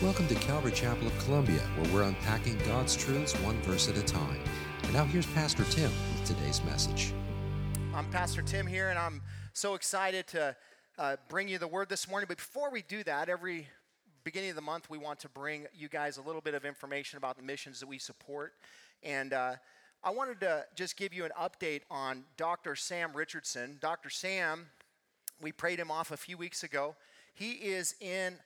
Welcome to Calvary Chapel of Columbia, where we're unpacking God's truths one verse at a time. And now here's Pastor Tim with today's message. I'm Pastor Tim here, and I'm so excited to uh, bring you the word this morning. But before we do that, every beginning of the month, we want to bring you guys a little bit of information about the missions that we support. And uh, I wanted to just give you an update on Dr. Sam Richardson. Dr. Sam, we prayed him off a few weeks ago. He is in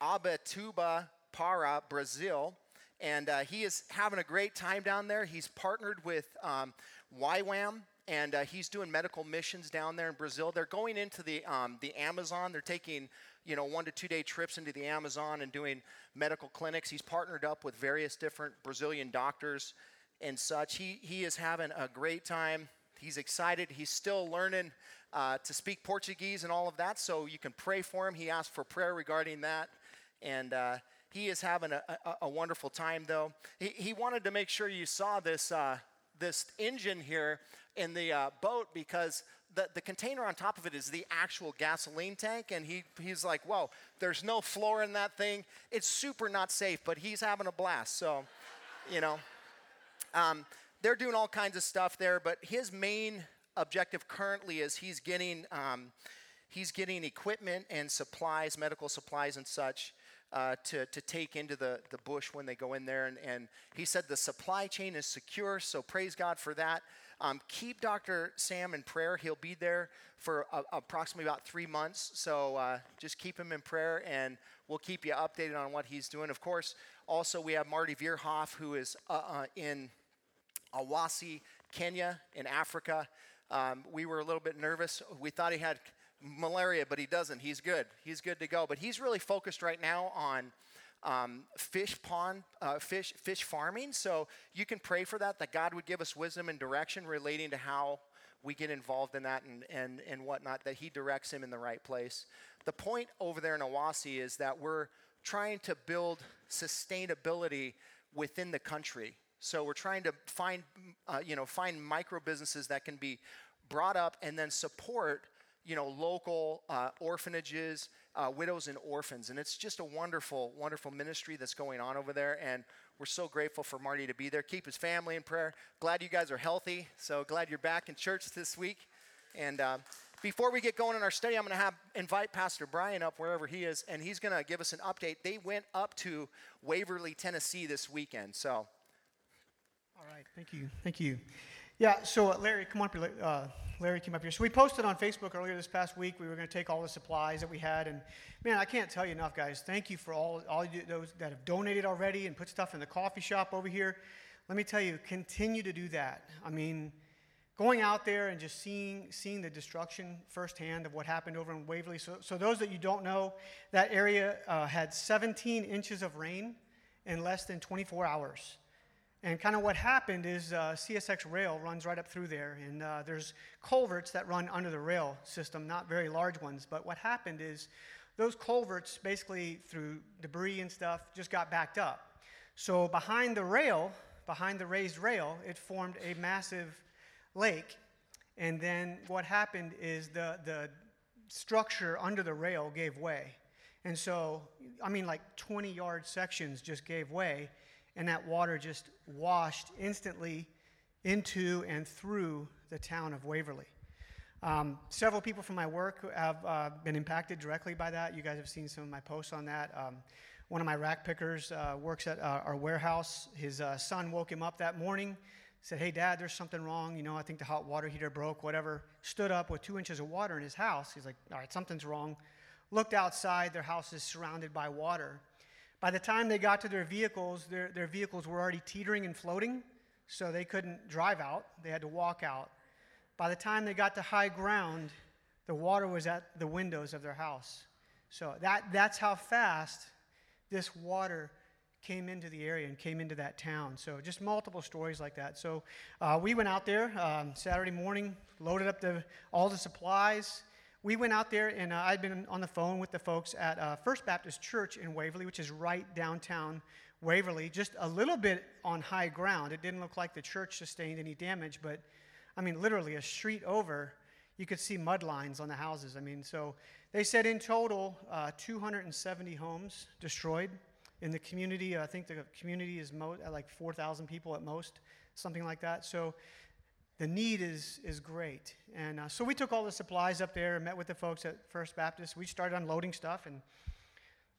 Abatuba Para, Brazil. And uh, he is having a great time down there. He's partnered with um, YWAM, and uh, he's doing medical missions down there in Brazil. They're going into the, um, the Amazon. They're taking, you know, one to two day trips into the Amazon and doing medical clinics. He's partnered up with various different Brazilian doctors and such. He, he is having a great time. He's excited. He's still learning uh, to speak Portuguese and all of that, so you can pray for him. He asked for prayer regarding that and uh, he is having a, a, a, wonderful time though. He, he wanted to make sure you saw this, uh, this engine here in the uh, boat because the, the container on top of it is the actual gasoline tank. And he, he's like, whoa, there's no floor in that thing. It's super not safe, but he's having a blast. So, you know, um, they're doing all kinds of stuff there, but his main objective currently is he's getting, um, he's getting equipment and supplies, medical supplies and such uh, to, to take into the, the bush when they go in there. And, and he said the supply chain is secure, so praise God for that. Um, keep Dr. Sam in prayer. He'll be there for approximately about three months. So uh, just keep him in prayer, and we'll keep you updated on what he's doing. Of course, also we have Marty Vierhoff, who is uh, uh in Awasi, Kenya, in Africa. Um, we were a little bit nervous. We thought he had malaria, but he doesn't. He's good. He's good to go. But he's really focused right now on um, fish pond, uh, fish fish farming. So you can pray for that. That God would give us wisdom and direction relating to how we get involved in that and and and whatnot. That He directs him in the right place. The point over there in Awasi is that we're trying to build sustainability within the country. So we're trying to find, uh, you know, find micro businesses that can be brought up and then support you know, local uh, orphanages, uh, widows and orphans. And it's just a wonderful, wonderful ministry that's going on over there. And we're so grateful for Marty to be there. Keep his family in prayer. Glad you guys are healthy. So glad you're back in church this week. And uh, before we get going in our study, I'm going to have invite Pastor Brian up wherever he is, and he's going to give us an update. They went up to Waverly, Tennessee this weekend. So, all right, thank you, thank you. Yeah, so uh, Larry, come on up here. Uh, Larry came up here. So we posted on Facebook earlier this past week. We were going to take all the supplies that we had, and man, I can't tell you enough, guys. Thank you for all all you, those that have donated already and put stuff in the coffee shop over here. Let me tell you, continue to do that. I mean, going out there and just seeing seeing the destruction firsthand of what happened over in Waverly. So, so those that you don't know, that area uh, had 17 inches of rain in less than 24 hours. And kind of what happened is uh, CSX rail runs right up through there, and uh, there's culverts that run under the rail system, not very large ones. But what happened is those culverts, basically through debris and stuff, just got backed up. So behind the rail, behind the raised rail, it formed a massive lake. And then what happened is the, the structure under the rail gave way. And so, I mean, like 20 yard sections just gave way and that water just washed instantly into and through the town of Waverly. Um, several people from my work have uh, been impacted directly by that. You guys have seen some of my posts on that. Um, one of my rack pickers uh, works at uh, our warehouse. His uh, son woke him up that morning, said, Hey, dad, there's something wrong. You know, I think the hot water heater broke, whatever. Stood up with two inches of water in his house. He's like, All right, something's wrong. Looked outside, their house is surrounded by water. By the time they got to their vehicles, their, their vehicles were already teetering and floating, so they couldn't drive out. They had to walk out. By the time they got to high ground, the water was at the windows of their house. So that, that's how fast this water came into the area and came into that town. So just multiple stories like that. So uh, we went out there um, Saturday morning, loaded up the, all the supplies we went out there, and uh, I'd been on the phone with the folks at uh, First Baptist Church in Waverly, which is right downtown Waverly, just a little bit on high ground. It didn't look like the church sustained any damage, but I mean, literally a street over, you could see mud lines on the houses. I mean, so they said in total, uh, 270 homes destroyed. in the community. I think the community is mo- like 4,000 people at most, something like that. So the need is, is great. And uh, so we took all the supplies up there and met with the folks at First Baptist. We started unloading stuff and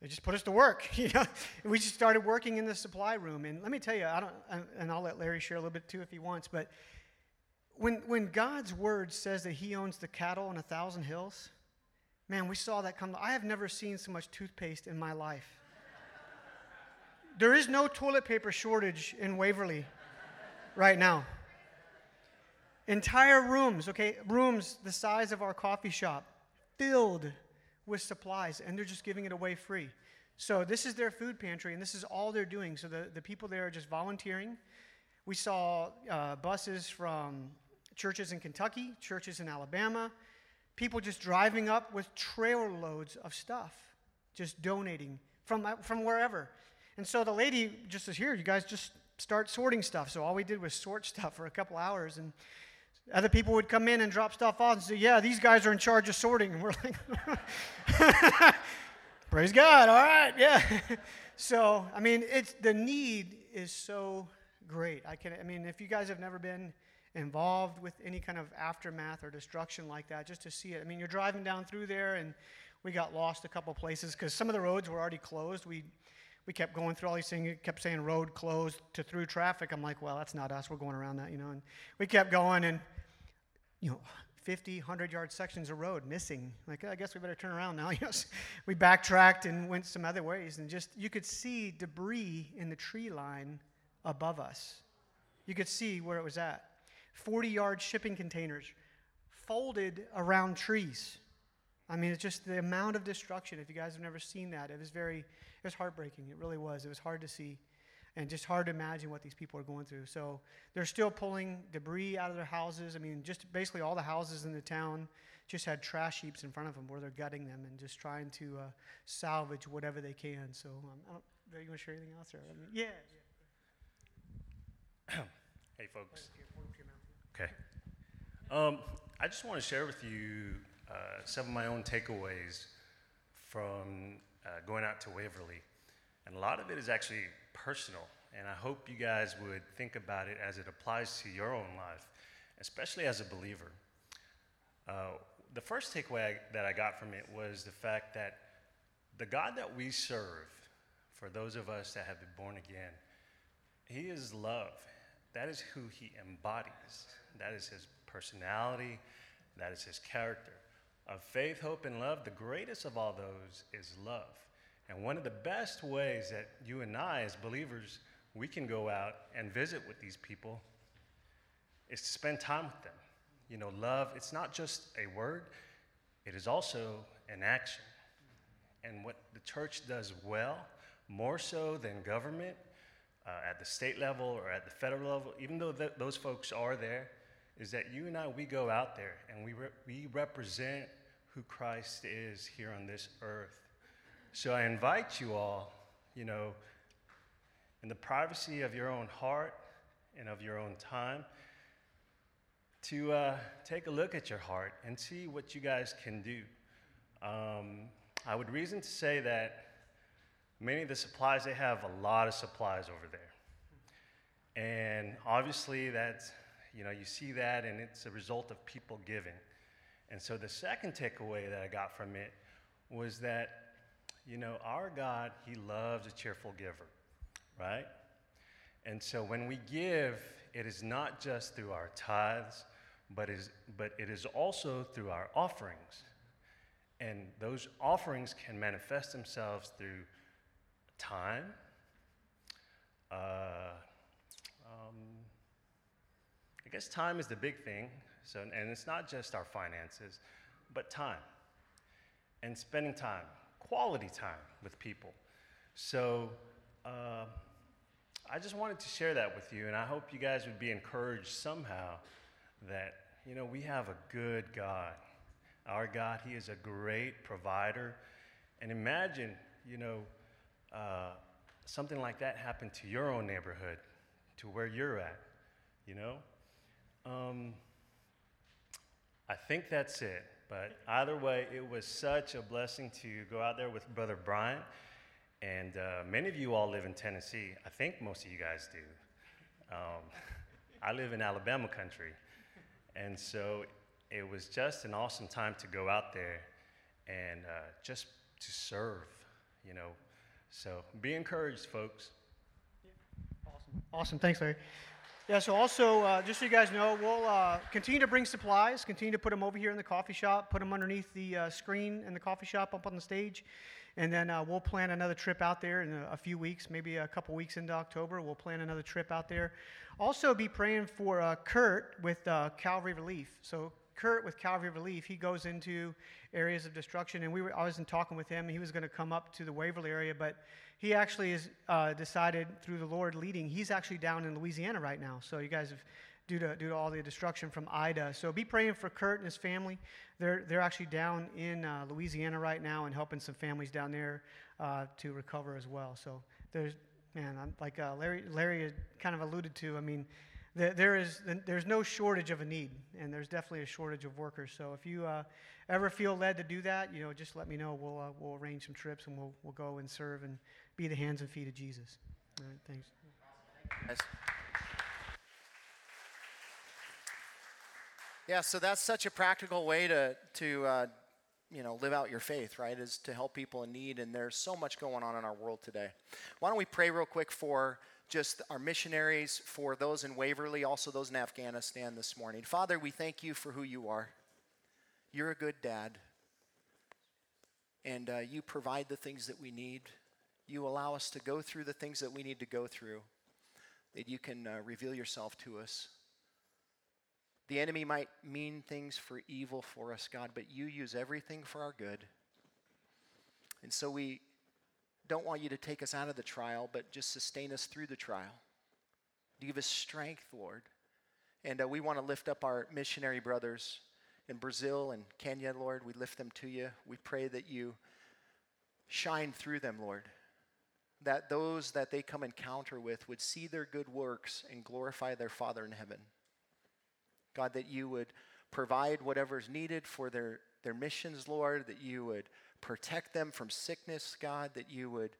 they just put us to work. You know, we just started working in the supply room. And let me tell you, I don't, and I'll let Larry share a little bit too if he wants, but when, when God's word says that he owns the cattle on a thousand hills, man, we saw that come. I have never seen so much toothpaste in my life. there is no toilet paper shortage in Waverly right now. Entire rooms, okay, rooms the size of our coffee shop, filled with supplies, and they're just giving it away free. So this is their food pantry, and this is all they're doing. So the, the people there are just volunteering. We saw uh, buses from churches in Kentucky, churches in Alabama, people just driving up with trailer loads of stuff, just donating from, from wherever. And so the lady just says, Here, you guys just start sorting stuff. So all we did was sort stuff for a couple hours. And other people would come in and drop stuff off and say, Yeah, these guys are in charge of sorting. And we're like, Praise God. All right. Yeah. so, I mean, it's the need is so great. I can, I mean, if you guys have never been involved with any kind of aftermath or destruction like that, just to see it. I mean, you're driving down through there, and we got lost a couple places because some of the roads were already closed. We we kept going through all these things. Kept saying road closed to through traffic. I'm like, well, that's not us. We're going around that, you know. And we kept going, and you know, 50, 100 yard sections of road missing. Like, oh, I guess we better turn around now. We backtracked and went some other ways, and just you could see debris in the tree line above us. You could see where it was at. 40 yard shipping containers folded around trees. I mean, it's just the amount of destruction. If you guys have never seen that, it was very, it was heartbreaking. It really was. It was hard to see and just hard to imagine what these people are going through. So they're still pulling debris out of their houses. I mean, just basically all the houses in the town just had trash heaps in front of them where they're gutting them and just trying to uh, salvage whatever they can. So, um, I don't, do you want to share anything else? Or, I mean, yeah. yeah. hey, folks. Okay. Um, I just want to share with you uh, some of my own takeaways from uh, going out to Waverly. And a lot of it is actually personal. And I hope you guys would think about it as it applies to your own life, especially as a believer. Uh, the first takeaway I, that I got from it was the fact that the God that we serve, for those of us that have been born again, He is love. That is who He embodies. That is His personality, that is his character. Of faith, hope, and love, the greatest of all those is love. And one of the best ways that you and I, as believers, we can go out and visit with these people is to spend time with them. You know, love, it's not just a word, it is also an action. And what the church does well, more so than government, uh, at the state level or at the federal level, even though th- those folks are there, is that you and I, we go out there and we, re- we represent who Christ is here on this earth. So I invite you all, you know, in the privacy of your own heart and of your own time, to uh, take a look at your heart and see what you guys can do. Um, I would reason to say that many of the supplies, they have a lot of supplies over there. And obviously, that's you know, you see that, and it's a result of people giving. And so the second takeaway that I got from it was that, you know, our God, He loves a cheerful giver, right? And so when we give, it is not just through our tithes, but, is, but it is also through our offerings. And those offerings can manifest themselves through time, uh, guess time is the big thing. So, and it's not just our finances, but time and spending time, quality time with people. So, uh, I just wanted to share that with you, and I hope you guys would be encouraged somehow that, you know, we have a good God. Our God, He is a great provider. And imagine, you know, uh, something like that happened to your own neighborhood, to where you're at, you know? Um, I think that's it. But either way, it was such a blessing to go out there with Brother Brian And uh, many of you all live in Tennessee. I think most of you guys do. Um, I live in Alabama country. And so it was just an awesome time to go out there and uh, just to serve, you know. So be encouraged, folks. Awesome. Awesome. Thanks, Larry. Yeah, so also, uh, just so you guys know, we'll uh, continue to bring supplies, continue to put them over here in the coffee shop, put them underneath the uh, screen in the coffee shop up on the stage. And then uh, we'll plan another trip out there in a, a, few weeks, maybe a couple weeks into October. We'll plan another trip out there. Also, be praying for uh, Kurt with uh, Calvary Relief. So, Kurt with Calvary Relief, he goes into areas of destruction, and we were, I wasn't talking with him. He was going to come up to the Waverly area, but he actually has uh, decided through the Lord leading. He's actually down in Louisiana right now. So you guys have due to due to all the destruction from Ida. So be praying for Kurt and his family. They're they're actually down in uh, Louisiana right now and helping some families down there uh, to recover as well. So there's man, I'm, like uh, Larry Larry kind of alluded to. I mean there is there's no shortage of a need, and there's definitely a shortage of workers. So if you uh, ever feel led to do that, you know, just let me know. We'll uh, we'll arrange some trips, and we'll we'll go and serve and be the hands and feet of Jesus. All right, thanks. Yes. Yeah, so that's such a practical way to to uh, you know live out your faith, right? Is to help people in need, and there's so much going on in our world today. Why don't we pray real quick for just our missionaries, for those in Waverly, also those in Afghanistan this morning. Father, we thank you for who you are. You're a good dad, and uh, you provide the things that we need. You allow us to go through the things that we need to go through, that you can uh, reveal yourself to us. The enemy might mean things for evil for us, God, but you use everything for our good. And so we don't want you to take us out of the trial, but just sustain us through the trial. Give us strength, Lord. And uh, we want to lift up our missionary brothers in Brazil and Kenya, Lord. We lift them to you. We pray that you shine through them, Lord. That those that they come encounter with would see their good works and glorify their Father in heaven. God, that you would provide whatever is needed for their, their missions, Lord, that you would protect them from sickness, God, that you would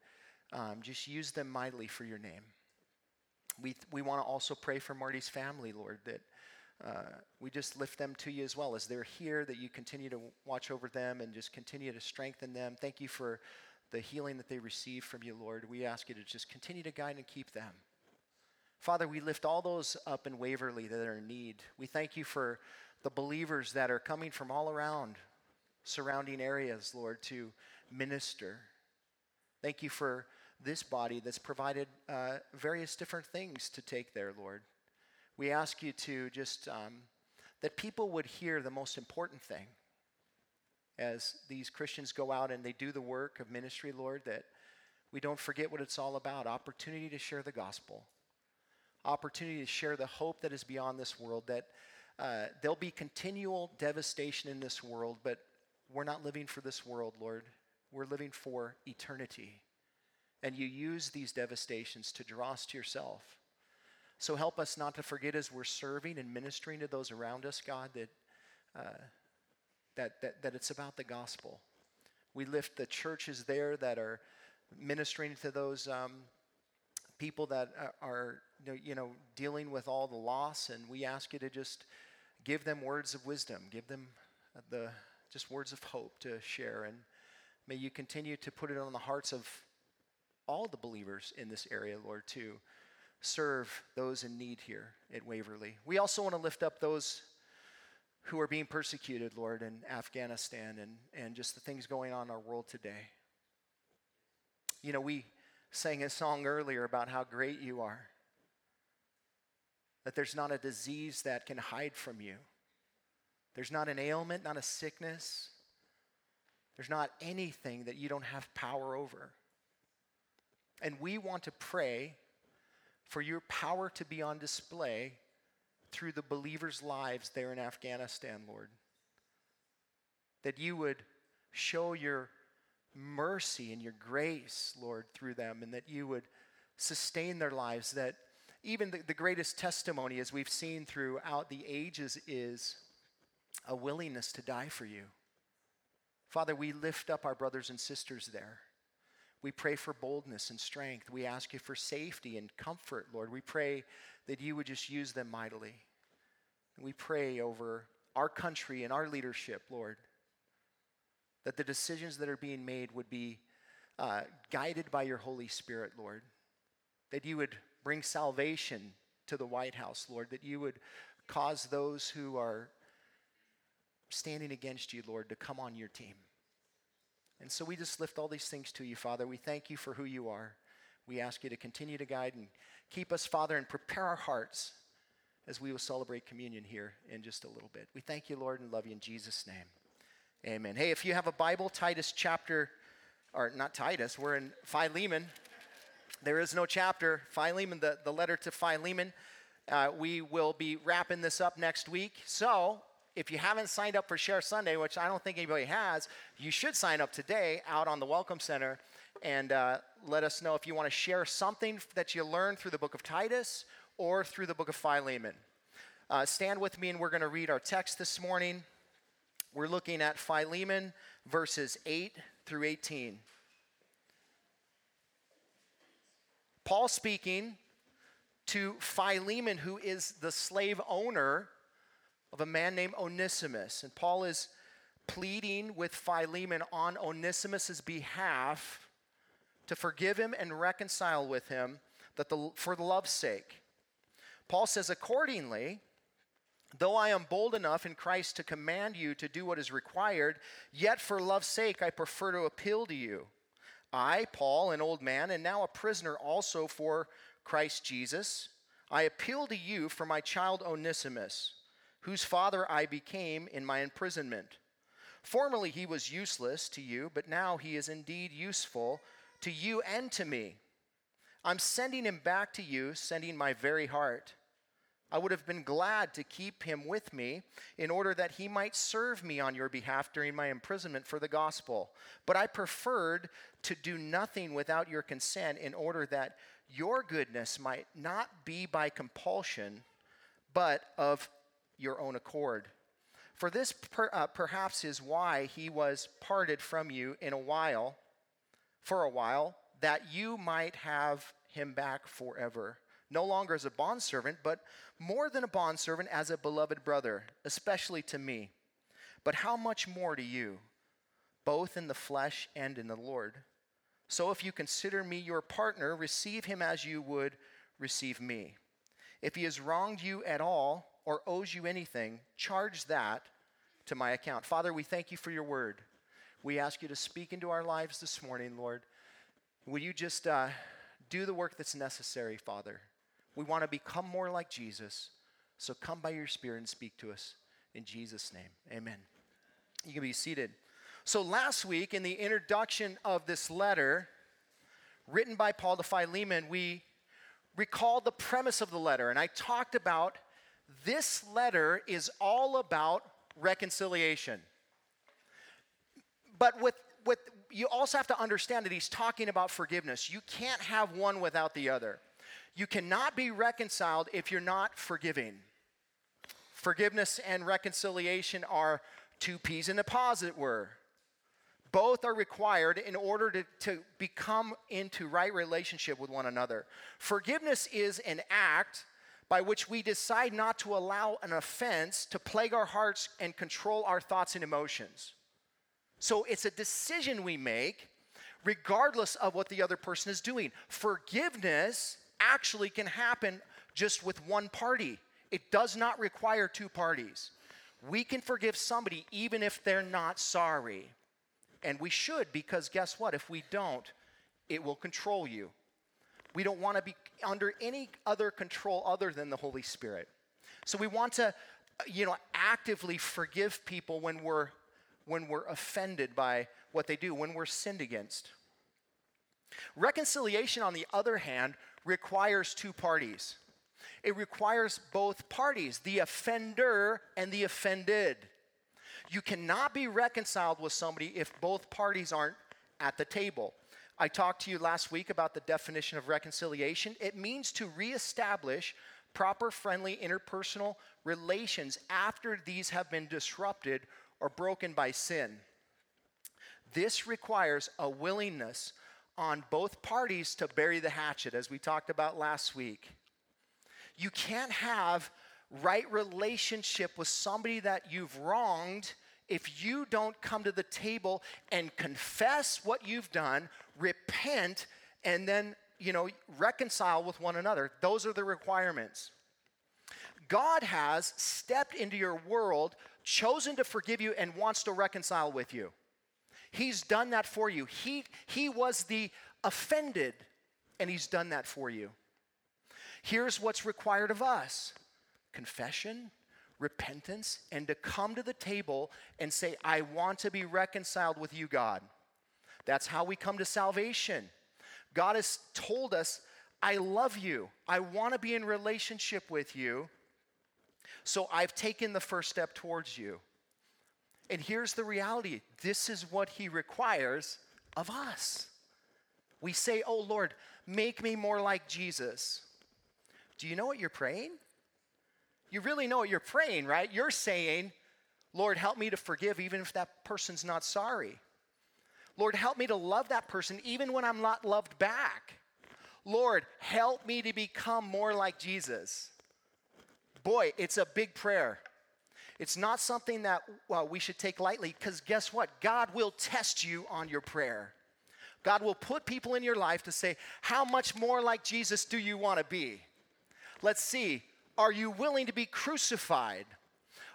um, just use them mightily for your name. We, we want to also pray for Marty's family, Lord, that uh, we just lift them to you as well as they're here, that you continue to watch over them and just continue to strengthen them. Thank you for the healing that they receive from you, Lord. We ask you to just continue to guide and keep them. Father, we lift all those up in Waverly that are in need. We thank you for the believers that are coming from all around surrounding areas, Lord, to minister. Thank you for this body that's provided uh, various different things to take there, Lord. We ask you to just, um, that people would hear the most important thing as these Christians go out and they do the work of ministry, Lord, that we don't forget what it's all about opportunity to share the gospel, opportunity to share the hope that is beyond this world, that uh, there'll be continual devastation in this world, but we're not living for this world, Lord. We're living for eternity. And you use these devastations to draw us to yourself. So help us not to forget as we're serving and ministering to those around us, God, that, uh, that, that, that it's about the gospel. We lift the churches there that are ministering to those um, people that are, you know, dealing with all the loss, and we ask you to just give them words of wisdom, give them the just words of hope to share. And may you continue to put it on the hearts of all the believers in this area, Lord, to serve those in need here at Waverly. We also want to lift up those who are being persecuted, Lord, in Afghanistan and, and just the things going on in our world today. You know, we sang a song earlier about how great you are, that there's not a disease that can hide from you. There's not an ailment, not a sickness. There's not anything that you don't have power over. And we want to pray for your power to be on display through the believers' lives there in Afghanistan, Lord. That you would show your mercy and your grace, Lord, through them, and that you would sustain their lives. That even the, the greatest testimony, as we've seen throughout the ages, is a willingness to die for you. Father, we lift up our brothers and sisters there. We pray for boldness and strength. We ask you for safety and comfort, Lord. We pray that you would just use them mightily. We pray over our country and our leadership, Lord, that the decisions that are being made would be uh, guided by your Holy Spirit, Lord. That you would bring salvation to the White House, Lord. That you would cause those who are standing against you, Lord, to come on your team. And so we just lift all these things to you, Father. We thank you for who you are. We ask you to continue to guide and keep us, Father, and prepare our hearts as we will celebrate communion here in just a little bit. We thank you, Lord, and love you in Jesus' name. Amen. Hey, if you have a Bible, Titus chapter, or not Titus, we're in Philemon. There is no chapter. Philemon, the, the letter to Philemon. Uh, we will be wrapping this up next week. So if you haven't signed up for Share Sunday, which I don't think anybody has, you should sign up today out on the Welcome Center and uh, let us know if you want to share something that you learned through the book of Titus or through the book of Philemon. Uh, stand with me and we're going to read our text this morning. We're looking at Philemon verses 8 through 18. Paul speaking to Philemon, who is the slave owner of a man named Onesimus. And Paul is pleading with Philemon on Onesimus's behalf to forgive him and reconcile with him that the, for the love's sake. Paul says, accordingly, though I am bold enough in Christ to command you to do what is required, yet for love's sake I prefer to appeal to you. I, Paul, an old man, and now a prisoner also for Christ Jesus, I appeal to you for my child Onesimus whose father I became in my imprisonment. Formerly he was useless to you, but now he is indeed useful to you and to me. I'm sending him back to you, sending my very heart. I would have been glad to keep him with me in order that he might serve me on your behalf during my imprisonment for the gospel. But I preferred to do nothing without your consent in order that your goodness might not be by compulsion, but of your own accord. For this per, uh, perhaps is why he was parted from you in a while, for a while, that you might have him back forever. No longer as a bondservant, but more than a bondservant, as a beloved brother, especially to me. But how much more to you, both in the flesh and in the Lord? So if you consider me your partner, receive him as you would receive me. If he has wronged you at all, or owes you anything, charge that to my account. Father, we thank you for your word. We ask you to speak into our lives this morning, Lord. Will you just uh, do the work that's necessary, Father? We want to become more like Jesus. So come by your Spirit and speak to us. In Jesus' name, amen. You can be seated. So, last week, in the introduction of this letter, written by Paul to Philemon, we recalled the premise of the letter. And I talked about this letter is all about reconciliation. But with, with you also have to understand that he's talking about forgiveness. You can't have one without the other. You cannot be reconciled if you're not forgiving. Forgiveness and reconciliation are two peas in a pod, it were. Both are required in order to, to become into right relationship with one another. Forgiveness is an act by which we decide not to allow an offense to plague our hearts and control our thoughts and emotions. So it's a decision we make regardless of what the other person is doing. Forgiveness actually can happen just with one party, it does not require two parties. We can forgive somebody even if they're not sorry. And we should, because guess what? If we don't, it will control you. We don't want to be under any other control other than the Holy Spirit. So we want to, you know, actively forgive people when we're when we're offended by what they do, when we're sinned against. Reconciliation, on the other hand, requires two parties. It requires both parties, the offender and the offended. You cannot be reconciled with somebody if both parties aren't at the table. I talked to you last week about the definition of reconciliation. It means to reestablish proper, friendly, interpersonal relations after these have been disrupted or broken by sin. This requires a willingness on both parties to bury the hatchet, as we talked about last week. You can't have right relationship with somebody that you've wronged if you don't come to the table and confess what you've done, repent, and then, you know, reconcile with one another. Those are the requirements. God has stepped into your world, chosen to forgive you, and wants to reconcile with you. He's done that for you. He, he was the offended, and He's done that for you. Here's what's required of us confession, repentance, and to come to the table and say, I want to be reconciled with you, God. That's how we come to salvation. God has told us, I love you. I want to be in relationship with you. So I've taken the first step towards you. And here's the reality this is what He requires of us. We say, Oh Lord, make me more like Jesus. Do you know what you're praying? You really know what you're praying, right? You're saying, Lord, help me to forgive even if that person's not sorry. Lord, help me to love that person even when I'm not loved back. Lord, help me to become more like Jesus. Boy, it's a big prayer. It's not something that well, we should take lightly because guess what? God will test you on your prayer. God will put people in your life to say, How much more like Jesus do you want to be? Let's see. Are you willing to be crucified?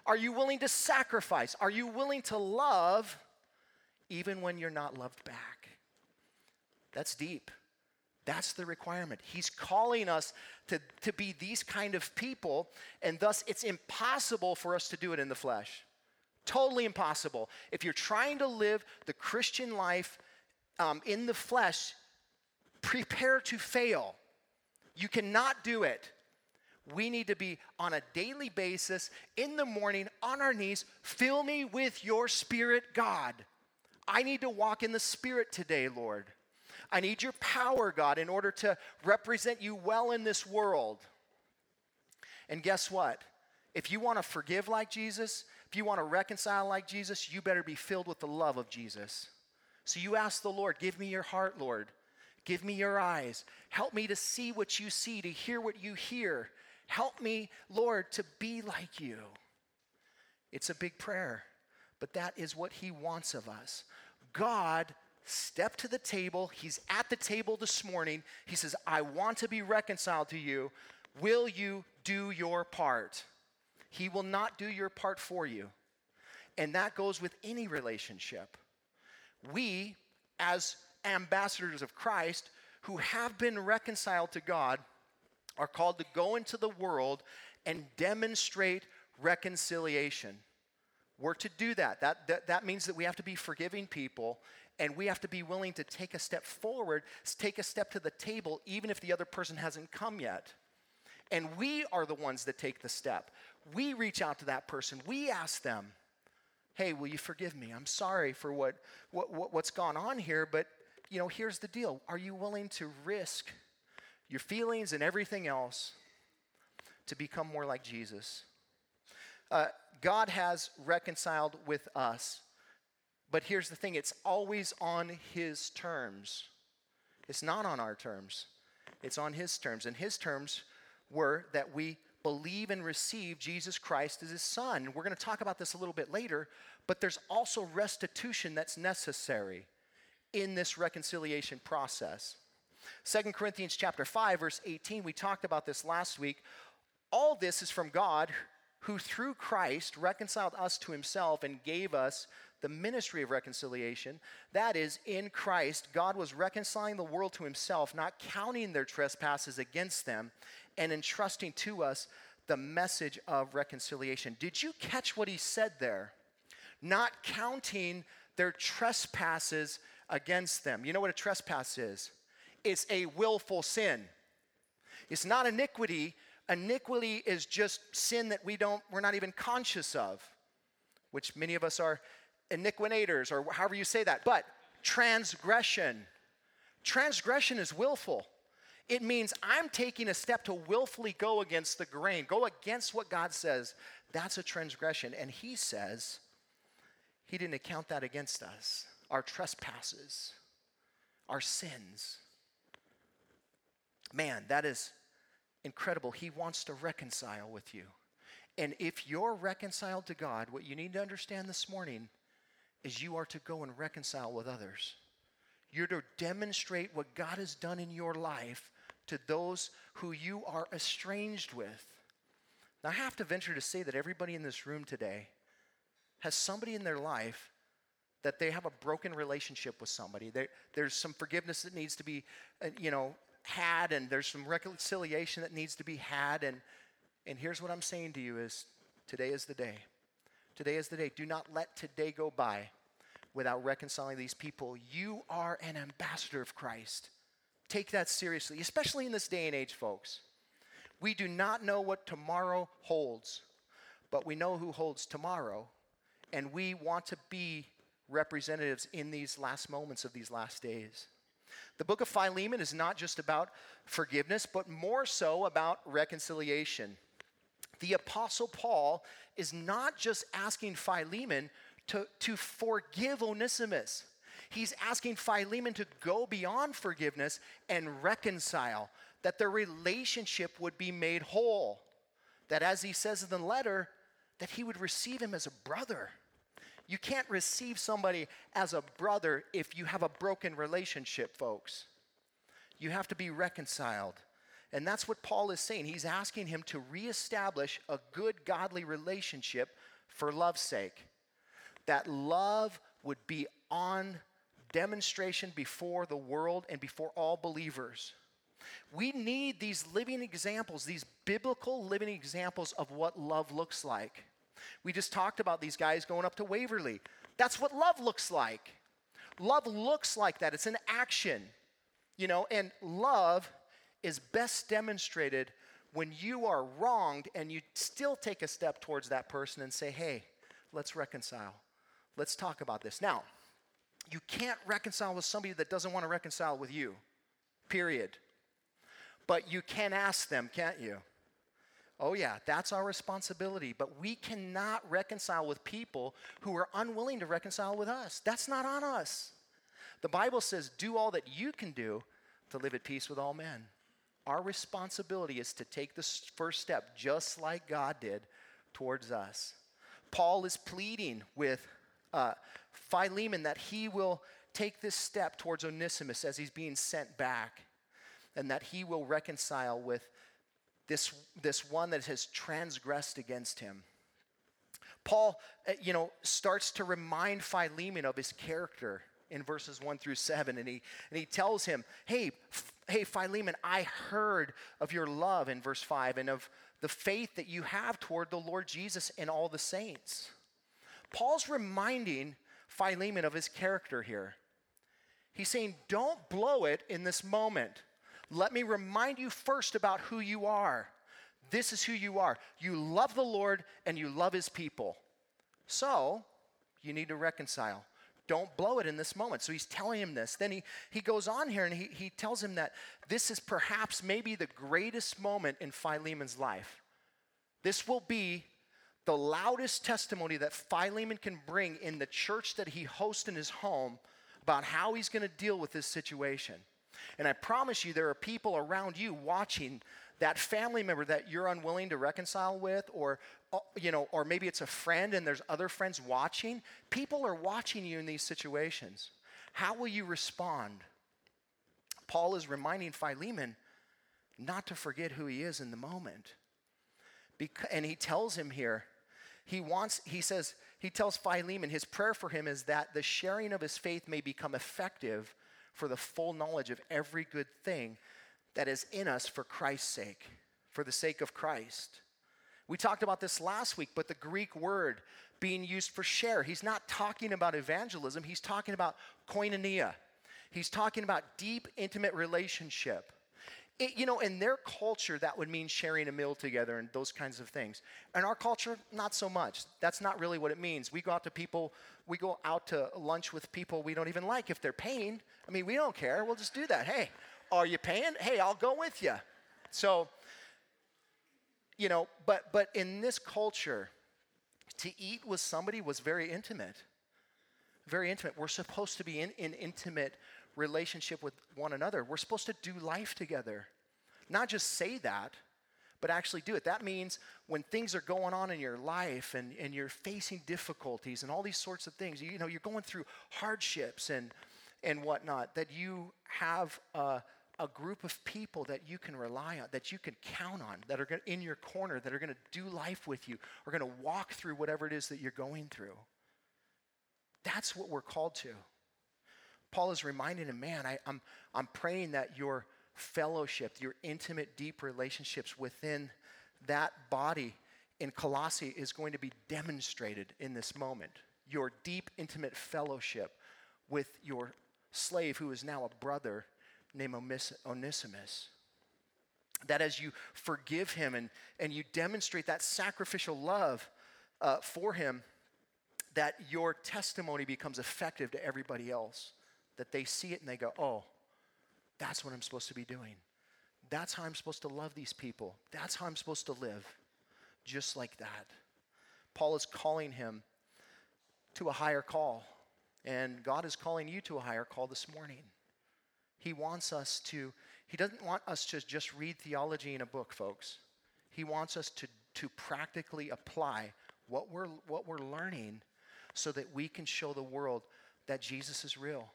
Are you willing to sacrifice? Are you willing to love even when you're not loved back? That's deep. That's the requirement. He's calling us to, to be these kind of people, and thus it's impossible for us to do it in the flesh. Totally impossible. If you're trying to live the Christian life um, in the flesh, prepare to fail. You cannot do it. We need to be on a daily basis, in the morning, on our knees. Fill me with your spirit, God. I need to walk in the spirit today, Lord. I need your power, God, in order to represent you well in this world. And guess what? If you want to forgive like Jesus, if you want to reconcile like Jesus, you better be filled with the love of Jesus. So you ask the Lord, Give me your heart, Lord. Give me your eyes. Help me to see what you see, to hear what you hear. Help me, Lord, to be like you. It's a big prayer, but that is what He wants of us. God stepped to the table. He's at the table this morning. He says, I want to be reconciled to you. Will you do your part? He will not do your part for you. And that goes with any relationship. We, as ambassadors of Christ, who have been reconciled to God, are called to go into the world and demonstrate reconciliation. We're to do that. That, that. that means that we have to be forgiving people and we have to be willing to take a step forward, take a step to the table, even if the other person hasn't come yet. And we are the ones that take the step. We reach out to that person, we ask them, hey, will you forgive me? I'm sorry for what, what, what, what's gone on here, but you know, here's the deal. Are you willing to risk your feelings and everything else to become more like Jesus. Uh, God has reconciled with us, but here's the thing it's always on His terms. It's not on our terms, it's on His terms. And His terms were that we believe and receive Jesus Christ as His Son. We're going to talk about this a little bit later, but there's also restitution that's necessary in this reconciliation process. Second Corinthians chapter 5 verse 18, we talked about this last week. All this is from God who through Christ reconciled us to himself and gave us the ministry of reconciliation. That is, in Christ, God was reconciling the world to himself, not counting their trespasses against them, and entrusting to us the message of reconciliation. Did you catch what he said there? Not counting their trespasses against them. You know what a trespass is? It's a willful sin. It's not iniquity. Iniquity is just sin that we don't, we're not even conscious of, which many of us are iniquinators or however you say that. But transgression. Transgression is willful. It means I'm taking a step to willfully go against the grain, go against what God says. That's a transgression. And He says He didn't account that against us, our trespasses our sins. Man, that is incredible. He wants to reconcile with you. And if you're reconciled to God, what you need to understand this morning is you are to go and reconcile with others. You're to demonstrate what God has done in your life to those who you are estranged with. Now, I have to venture to say that everybody in this room today has somebody in their life that they have a broken relationship with somebody. There, there's some forgiveness that needs to be, uh, you know, had, and there's some reconciliation that needs to be had. And, and here's what I'm saying to you is today is the day. Today is the day. Do not let today go by without reconciling these people. You are an ambassador of Christ. Take that seriously, especially in this day and age, folks. We do not know what tomorrow holds, but we know who holds tomorrow, and we want to be representatives in these last moments of these last days. The book of Philemon is not just about forgiveness, but more so about reconciliation. The Apostle Paul is not just asking Philemon to, to forgive Onesimus, he's asking Philemon to go beyond forgiveness and reconcile, that their relationship would be made whole. That as he says in the letter, that he would receive him as a brother. You can't receive somebody as a brother if you have a broken relationship, folks. You have to be reconciled. And that's what Paul is saying. He's asking him to reestablish a good, godly relationship for love's sake. That love would be on demonstration before the world and before all believers. We need these living examples, these biblical living examples of what love looks like. We just talked about these guys going up to Waverly. That's what love looks like. Love looks like that, it's an action, you know, and love is best demonstrated when you are wronged and you still take a step towards that person and say, hey, let's reconcile. Let's talk about this. Now, you can't reconcile with somebody that doesn't want to reconcile with you, period. But you can ask them, can't you? Oh, yeah, that's our responsibility. But we cannot reconcile with people who are unwilling to reconcile with us. That's not on us. The Bible says, do all that you can do to live at peace with all men. Our responsibility is to take this first step, just like God did towards us. Paul is pleading with uh, Philemon that he will take this step towards Onesimus as he's being sent back, and that he will reconcile with this, this one that has transgressed against him. Paul, uh, you know, starts to remind Philemon of his character in verses 1 through 7 and he and he tells him hey hey philemon i heard of your love in verse 5 and of the faith that you have toward the lord jesus and all the saints. Paul's reminding philemon of his character here. He's saying don't blow it in this moment let me remind you first about who you are. This is who you are. You love the Lord and you love his people. So, you need to reconcile. Don't blow it in this moment. So he's telling him this. Then he, he goes on here and he, he tells him that this is perhaps maybe the greatest moment in Philemon's life. This will be the loudest testimony that Philemon can bring in the church that he hosts in his home about how he's going to deal with this situation. And I promise you, there are people around you watching that family member that you're unwilling to reconcile with, or uh, you know, or maybe it's a friend and there's other friends watching. People are watching you in these situations. How will you respond? Paul is reminding Philemon not to forget who he is in the moment. And he tells him here, he wants, he says, he tells Philemon, his prayer for him is that the sharing of his faith may become effective for the full knowledge of every good thing that is in us for Christ's sake, for the sake of Christ. We talked about this last week, but the Greek word being used for share, he's not talking about evangelism, he's talking about koinonia. He's talking about deep, intimate relationship. It, you know, in their culture, that would mean sharing a meal together and those kinds of things. In our culture, not so much. That's not really what it means. We go out to people, we go out to lunch with people we don't even like if they're paying. I mean, we don't care. We'll just do that. Hey, are you paying? Hey, I'll go with you. So, you know, but but in this culture, to eat with somebody was very intimate. Very intimate. We're supposed to be in, in intimate relationship with one another. We're supposed to do life together. Not just say that, but actually do it. That means when things are going on in your life and, and you're facing difficulties and all these sorts of things, you, know, you're going through hardships and, and whatnot, that you have a, a group of people that you can rely on, that you can count on, that are in your corner, that are going to do life with you, are going to walk through whatever it is that you're going through. That's what we're called to. Paul is reminding him, man, I, I'm, I'm praying that your fellowship, your intimate, deep relationships within that body in Colossae is going to be demonstrated in this moment. Your deep, intimate fellowship with your slave, who is now a brother named Onesimus. That as you forgive him and, and you demonstrate that sacrificial love uh, for him, that your testimony becomes effective to everybody else. That they see it and they go, oh, that's what I'm supposed to be doing. That's how I'm supposed to love these people. That's how I'm supposed to live. Just like that. Paul is calling him to a higher call. And God is calling you to a higher call this morning. He wants us to, He doesn't want us to just read theology in a book, folks. He wants us to, to practically apply what we're, what we're learning so that we can show the world that Jesus is real,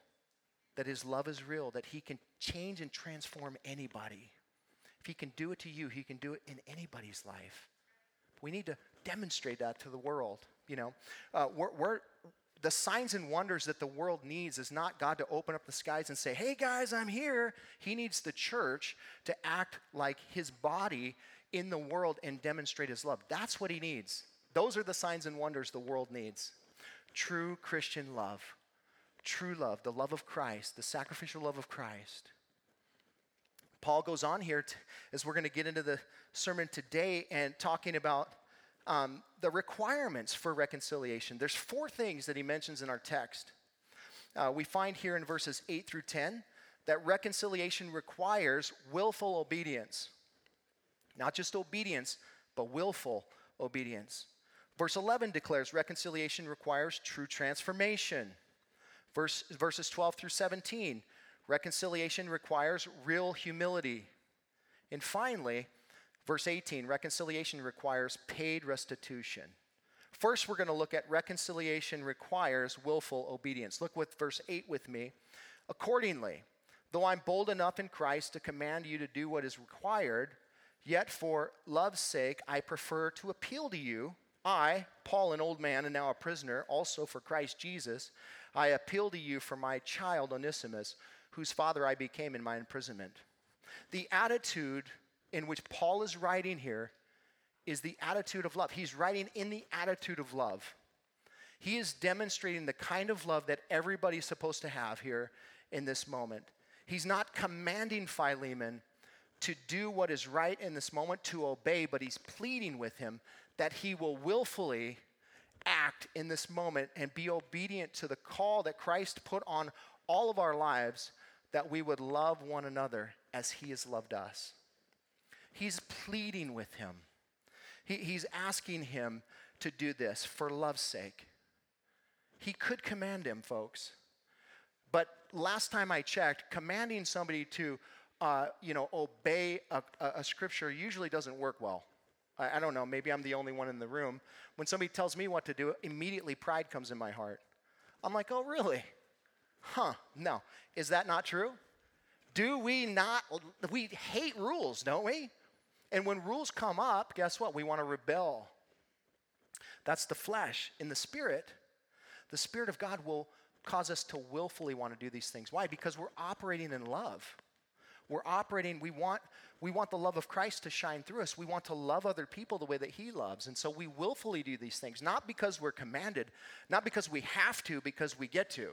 that His love is real, that He can change and transform anybody. If He can do it to you, He can do it in anybody's life. We need to demonstrate that to the world. You know, uh, we're, we're, the signs and wonders that the world needs is not God to open up the skies and say, hey guys, I'm here. He needs the church to act like his body in the world and demonstrate his love. That's what he needs. Those are the signs and wonders the world needs. True Christian love, true love, the love of Christ, the sacrificial love of Christ. Paul goes on here to, as we're going to get into the sermon today and talking about um, the requirements for reconciliation. There's four things that he mentions in our text. Uh, we find here in verses 8 through 10 that reconciliation requires willful obedience. Not just obedience, but willful obedience. Verse 11 declares reconciliation requires true transformation. Verse, verses 12 through 17, reconciliation requires real humility. And finally, Verse 18 reconciliation requires paid restitution. First, we're going to look at reconciliation requires willful obedience. Look with verse 8 with me. Accordingly, though I'm bold enough in Christ to command you to do what is required, yet for love's sake I prefer to appeal to you. I, Paul, an old man and now a prisoner, also for Christ Jesus, I appeal to you for my child Onesimus, whose father I became in my imprisonment. The attitude in which Paul is writing here is the attitude of love. He's writing in the attitude of love. He is demonstrating the kind of love that everybody's supposed to have here in this moment. He's not commanding Philemon to do what is right in this moment, to obey, but he's pleading with him that he will willfully act in this moment and be obedient to the call that Christ put on all of our lives that we would love one another as he has loved us. He's pleading with him. He, he's asking him to do this for love's sake. He could command him, folks. But last time I checked, commanding somebody to, uh, you know, obey a, a, a, scripture usually doesn't work well. I, I don't know. Maybe I'm the only one in the room. When somebody tells me what to do, immediately pride comes in my heart. I'm like, oh, really? Huh? No. Is that not true? Do we not? We hate rules, don't we? And when rules come up, guess what? We want to rebel. That's the flesh. In the spirit, the Spirit of God will cause us to willfully want to do these things. Why? Because we're operating in love. We're operating, we want, we want the love of Christ to shine through us. We want to love other people the way that He loves. And so we willfully do these things, not because we're commanded, not because we have to, because we get to.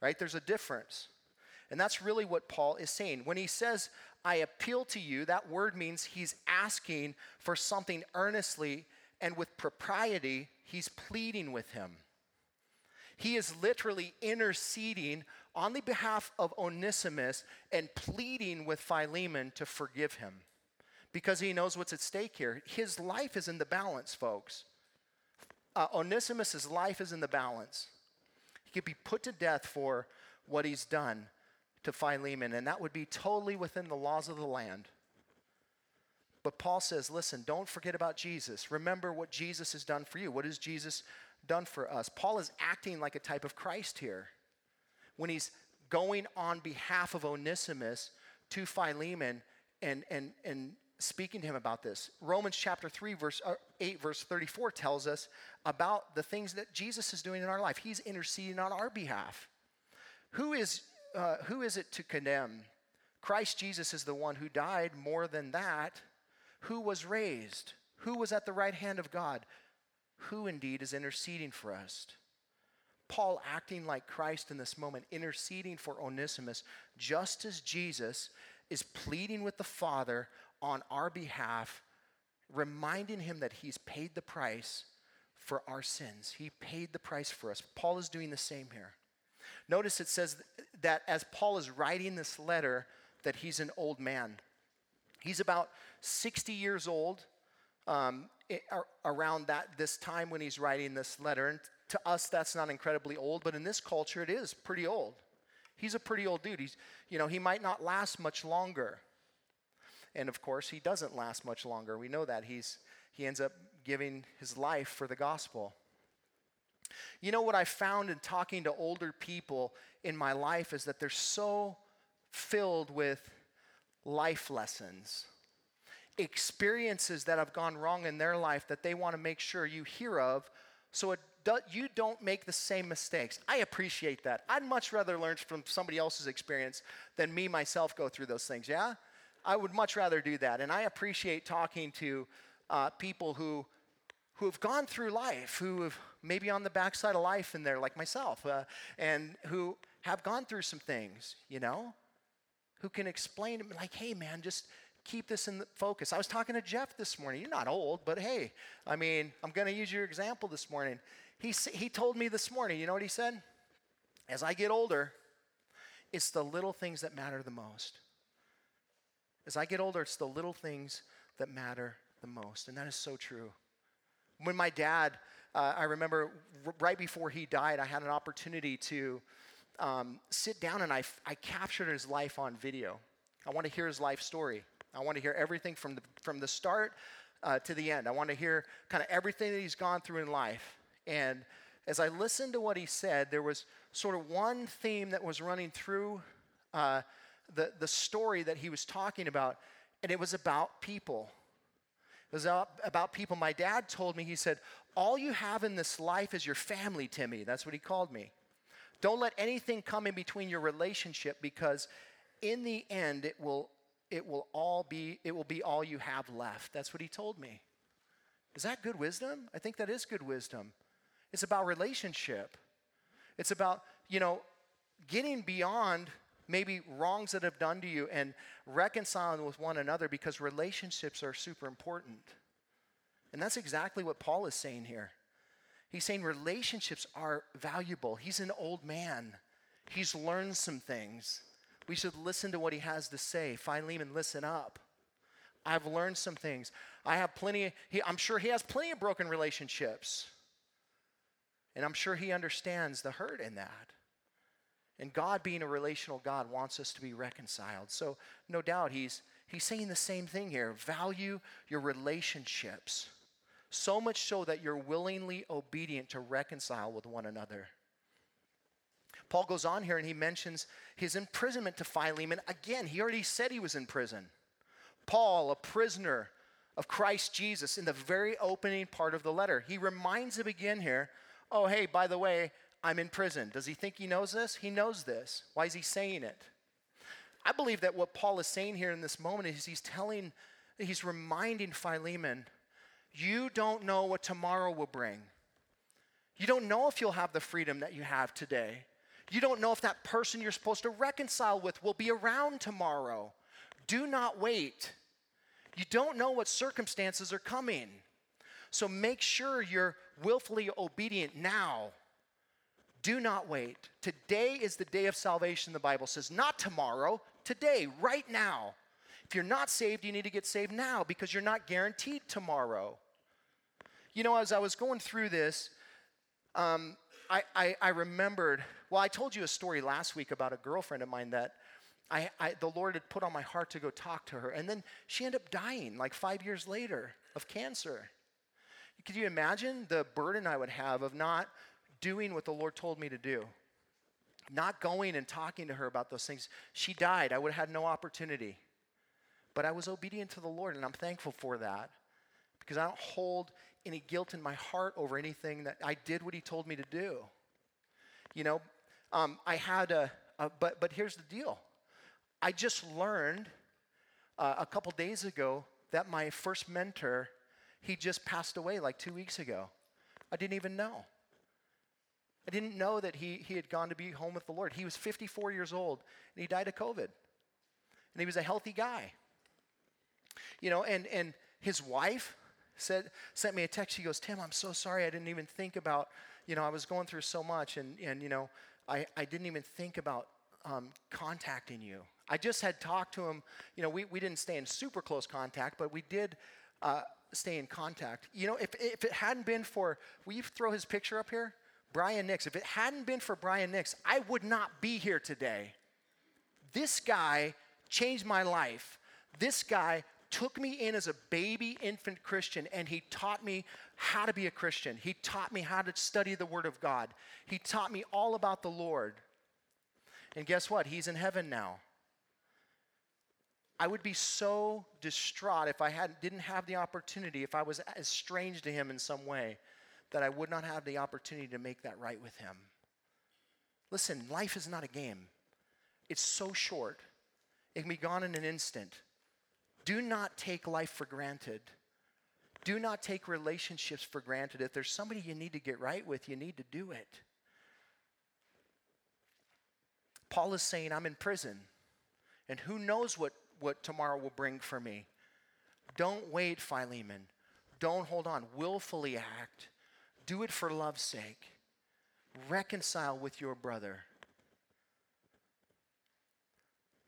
Right? There's a difference. And that's really what Paul is saying. When he says, I appeal to you, that word means he's asking for something earnestly and with propriety, he's pleading with him. He is literally interceding on the behalf of Onesimus and pleading with Philemon to forgive him because he knows what's at stake here. His life is in the balance, folks. Uh, Onesimus' life is in the balance. He could be put to death for what he's done, to Philemon, and that would be totally within the laws of the land. But Paul says, listen, don't forget about Jesus. Remember what Jesus has done for you. What has Jesus done for us? Paul is acting like a type of Christ here. When he's going on behalf of Onesimus to Philemon and, and, and speaking to him about this. Romans chapter 3, verse uh, 8, verse 34 tells us about the things that Jesus is doing in our life. He's interceding on our behalf. Who is, uh, who is it to condemn? Christ Jesus is the one who died. More than that, who was raised? Who was at the right hand of God? Who indeed is interceding for us? Paul acting like Christ in this moment, interceding for Onesimus, just as Jesus is pleading with the Father on our behalf, reminding him that he's paid the price for our sins. He paid the price for us. Paul is doing the same here. Notice it says that as Paul is writing this letter, that he's an old man. He's about 60 years old um, around that this time when he's writing this letter. And to us, that's not incredibly old, but in this culture, it is pretty old. He's a pretty old dude. He's, you know, he might not last much longer. And of course, he doesn't last much longer. We know that. He's, he ends up giving his life for the gospel. You know what I found in talking to older people in my life is that they're so filled with life lessons, experiences that have gone wrong in their life that they want to make sure you hear of so it do, you don't make the same mistakes. I appreciate that. I'd much rather learn from somebody else's experience than me myself go through those things, yeah? I would much rather do that. And I appreciate talking to uh, people who, who have gone through life, who have maybe on the backside of life and they're like myself, uh, and who have gone through some things, you know, who can explain like, hey, man, just keep this in focus. I was talking to Jeff this morning. You're not old, but hey, I mean, I'm going to use your example this morning. He, he told me this morning, you know what he said? As I get older, it's the little things that matter the most. As I get older, it's the little things that matter the most. And that is so true. When my dad, uh, I remember r- right before he died, I had an opportunity to um, sit down and I, I captured his life on video. I want to hear his life story. I want to hear everything from the, from the start uh, to the end. I want to hear kind of everything that he's gone through in life. And as I listened to what he said, there was sort of one theme that was running through uh, the, the story that he was talking about, and it was about people. It was about people. My dad told me, he said, All you have in this life is your family, Timmy. That's what he called me. Don't let anything come in between your relationship because in the end it will it will all be it will be all you have left. That's what he told me. Is that good wisdom? I think that is good wisdom. It's about relationship. It's about, you know, getting beyond maybe wrongs that have done to you and reconciling with one another because relationships are super important. And that's exactly what Paul is saying here. He's saying relationships are valuable. He's an old man, he's learned some things. We should listen to what he has to say. Philemon, listen up. I've learned some things. I have plenty, he, I'm sure he has plenty of broken relationships. And I'm sure he understands the hurt in that. And God, being a relational God, wants us to be reconciled. So, no doubt, he's, he's saying the same thing here value your relationships, so much so that you're willingly obedient to reconcile with one another. Paul goes on here and he mentions his imprisonment to Philemon. Again, he already said he was in prison. Paul, a prisoner of Christ Jesus, in the very opening part of the letter, he reminds him again here oh, hey, by the way, I'm in prison. Does he think he knows this? He knows this. Why is he saying it? I believe that what Paul is saying here in this moment is he's telling, he's reminding Philemon, you don't know what tomorrow will bring. You don't know if you'll have the freedom that you have today. You don't know if that person you're supposed to reconcile with will be around tomorrow. Do not wait. You don't know what circumstances are coming. So make sure you're willfully obedient now do not wait. Today is the day of salvation, the Bible says. Not tomorrow, today, right now. If you're not saved, you need to get saved now because you're not guaranteed tomorrow. You know, as I was going through this, um, I, I, I, remembered, well, I told you a story last week about a girlfriend of mine that I, I, the Lord had put on my heart to go talk to her. And then she ended up dying like five years later of cancer. Could you imagine the burden I would have of not doing what the Lord told me to do? Not going and talking to her about those things. She died. I would have had no opportunity. But I was obedient to the Lord, and I'm thankful for that because I don't hold any guilt in my heart over anything that I did what He told me to do. You know, um, I had a, a, but but here's the deal. I just learned uh, a couple days ago that my first mentor, he just passed away like two weeks ago. I didn't even know. I didn't know that he, he had gone to be home with the Lord. He was 54 years old and he died of COVID. And he was a healthy guy. You know, and, and his wife said, sent me a text. She goes, Tim, I'm so sorry. I didn't even think about, you know, I was going through so much and, and you know, I, I didn't even think about um, contacting you. I just had talked to him. You know, we, we didn't stay in super close contact, but we did uh, stay in contact. You know, if, if it hadn't been for, will you throw his picture up here? Brian Nix. If it hadn't been for Brian Nix, I would not be here today. This guy changed my life. This guy took me in as a baby infant Christian and he taught me how to be a Christian. He taught me how to study the Word of God. He taught me all about the Lord. And guess what? He's in heaven now. I would be so distraught if I had, didn't have the opportunity, if I was estranged to him in some way, that I would not have the opportunity to make that right with him. Listen, life is not a game, it's so short, it can be gone in an instant. Do not take life for granted. Do not take relationships for granted. If there's somebody you need to get right with, you need to do it. Paul is saying, I'm in prison, and who knows what, what tomorrow will bring for me. Don't wait, Philemon. Don't hold on. Willfully act. Do it for love's sake. Reconcile with your brother.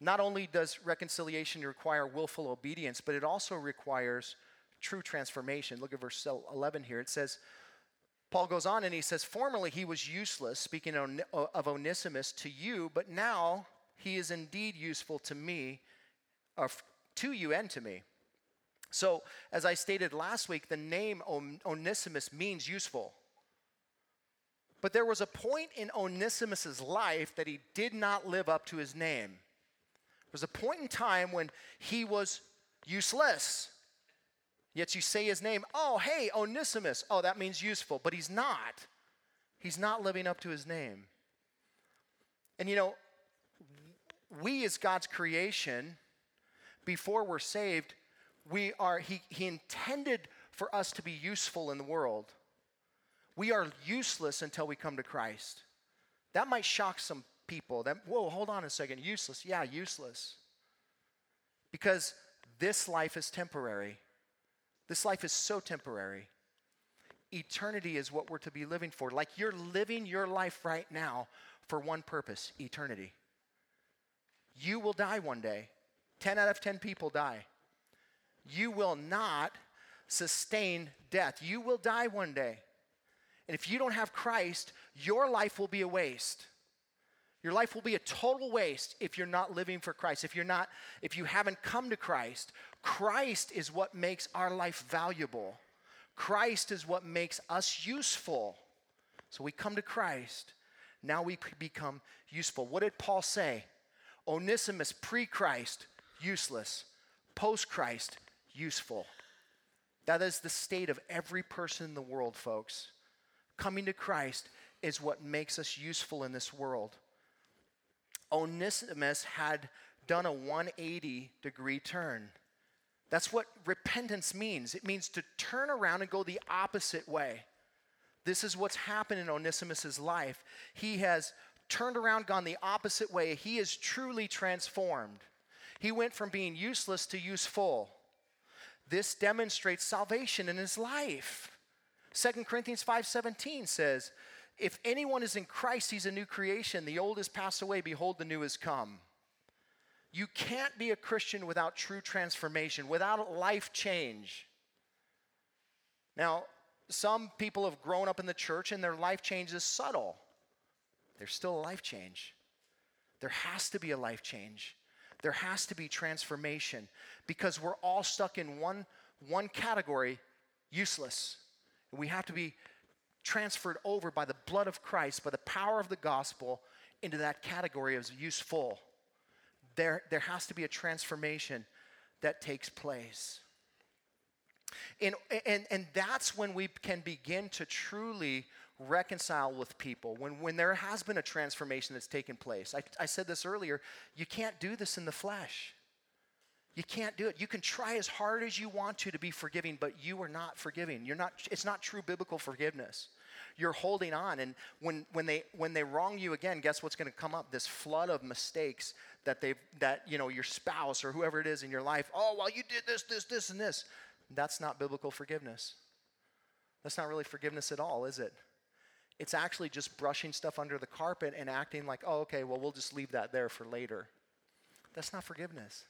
Not only does reconciliation require willful obedience, but it also requires true transformation. Look at verse 11 here. It says, Paul goes on and he says, Formerly he was useless, speaking uh, of Onesimus, to you, but now he is indeed useful to me, uh, or to you and to me. So, as I stated last week, the name Onesimus means useful. But there was a point in Onesimus's life that he did not live up to his name. Was a point in time when he was useless. Yet you say his name, oh, hey, Onesimus. Oh, that means useful. But he's not. He's not living up to his name. And you know, we as God's creation, before we're saved, we are, he, he intended for us to be useful in the world. We are useless until we come to Christ. That might shock some people. That, whoa, hold on a second. Useless. Yeah, useless. Because this life is temporary. This life is so temporary. Eternity is what we're to be living for. Like you're living your life right now for one purpose eternity. You will die one day. 10 out of 10 people die. You will not sustain death. You will die one day. And if you don't have Christ, your life will be a waste. Your life will be a total waste if you're not living for Christ. If you're not if you haven't come to Christ, Christ is what makes our life valuable. Christ is what makes us useful. So we come to Christ. Now we become useful. What did Paul say? Onesimus pre Christ, useless. Post Christ, useful. That is the state of every person in the world, folks. Coming to Christ is what makes us useful in this world. Onesimus had done a 180 degree turn. That's what repentance means. It means to turn around and go the opposite way. This is what's happened in Onesimus's life. He has turned around, gone the opposite way. He is truly transformed. He went from being useless to useful. This demonstrates salvation in his life. 2 Corinthians 5:17 says, if anyone is in Christ, he's a new creation. The old has passed away, behold, the new has come. You can't be a Christian without true transformation, without life change. Now, some people have grown up in the church and their life change is subtle. There's still a life change. There has to be a life change. There has to be transformation because we're all stuck in one, one category useless. We have to be transferred over by the blood of Christ, by the power of the gospel, into that category of useful. There, there has to be a transformation that takes place. And, and, and that's when we can begin to truly reconcile with people, when, when there has been a transformation that's taken place. I, I said this earlier you can't do this in the flesh. You can't do it. You can try as hard as you want to to be forgiving, but you are not forgiving. You're not, it's not true biblical forgiveness. You're holding on. And when, when, they, when they wrong you again, guess what's going to come up? This flood of mistakes that they've, that, you know, your spouse or whoever it is in your life, oh, well, you did this, this, this, and this. That's not biblical forgiveness. That's not really forgiveness at all, is it? It's actually just brushing stuff under the carpet and acting like, oh, okay, well, we'll just leave that there for later. That's not forgiveness.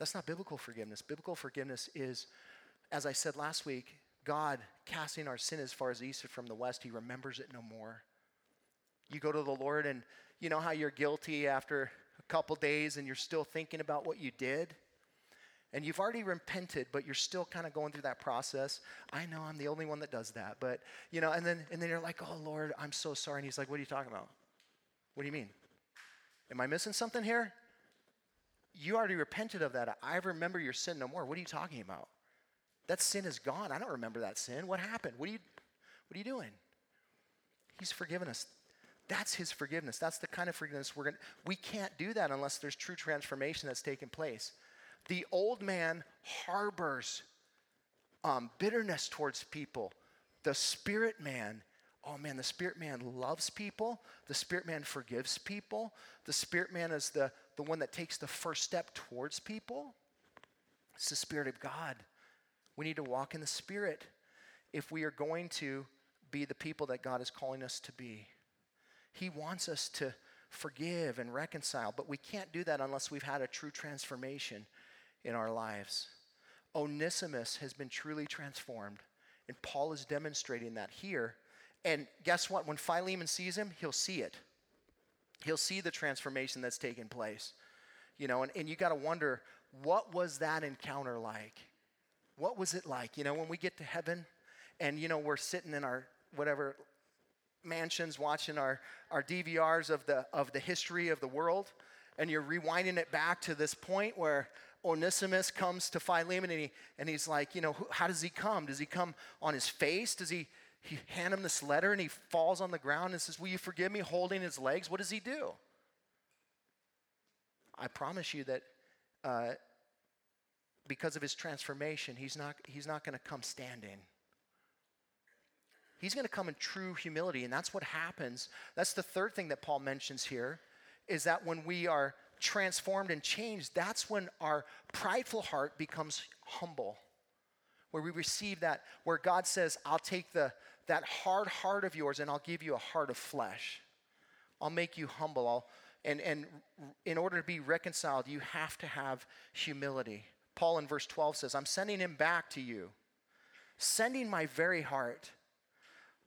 That's not biblical forgiveness. Biblical forgiveness is, as I said last week, God casting our sin as far as the east from the west, He remembers it no more. You go to the Lord, and you know how you're guilty after a couple days and you're still thinking about what you did? and you've already repented but you're still kind of going through that process i know i'm the only one that does that but you know and then and then you're like oh lord i'm so sorry and he's like what are you talking about what do you mean am i missing something here you already repented of that. I remember your sin no more. What are you talking about? That sin is gone. I don't remember that sin. What happened? What are you what are you doing? He's forgiven us. That's his forgiveness. That's the kind of forgiveness we're going to we can't do that unless there's true transformation that's taken place. The old man harbors um, bitterness towards people. The spirit man, oh man, the spirit man loves people. The spirit man forgives people. The spirit man is the, the one that takes the first step towards people. It's the spirit of God. We need to walk in the spirit if we are going to be the people that God is calling us to be. He wants us to forgive and reconcile, but we can't do that unless we've had a true transformation in our lives. Onesimus has been truly transformed, and Paul is demonstrating that here. And guess what? When Philemon sees him, he'll see it. He'll see the transformation that's taken place. You know, and, and you got to wonder, what was that encounter like? What was it like? You know, when we get to heaven and, you know, we're sitting in our whatever mansions watching our, our DVRs of the, of the history of the world, and you're rewinding it back to this point where Onesimus comes to Philemon and, he, and he's like, you know, how does he come? Does he come on his face? Does he, he hand him this letter and he falls on the ground and says, Will you forgive me? Holding his legs. What does he do? I promise you that uh, because of his transformation, he's not, he's not going to come standing. He's going to come in true humility, and that's what happens. That's the third thing that Paul mentions here is that when we are transformed and changed, that's when our prideful heart becomes humble. Where we receive that, where God says, I'll take the, that hard heart of yours and I'll give you a heart of flesh. I'll make you humble. I'll, and, and in order to be reconciled, you have to have humility. Paul in verse 12 says, I'm sending him back to you, sending my very heart.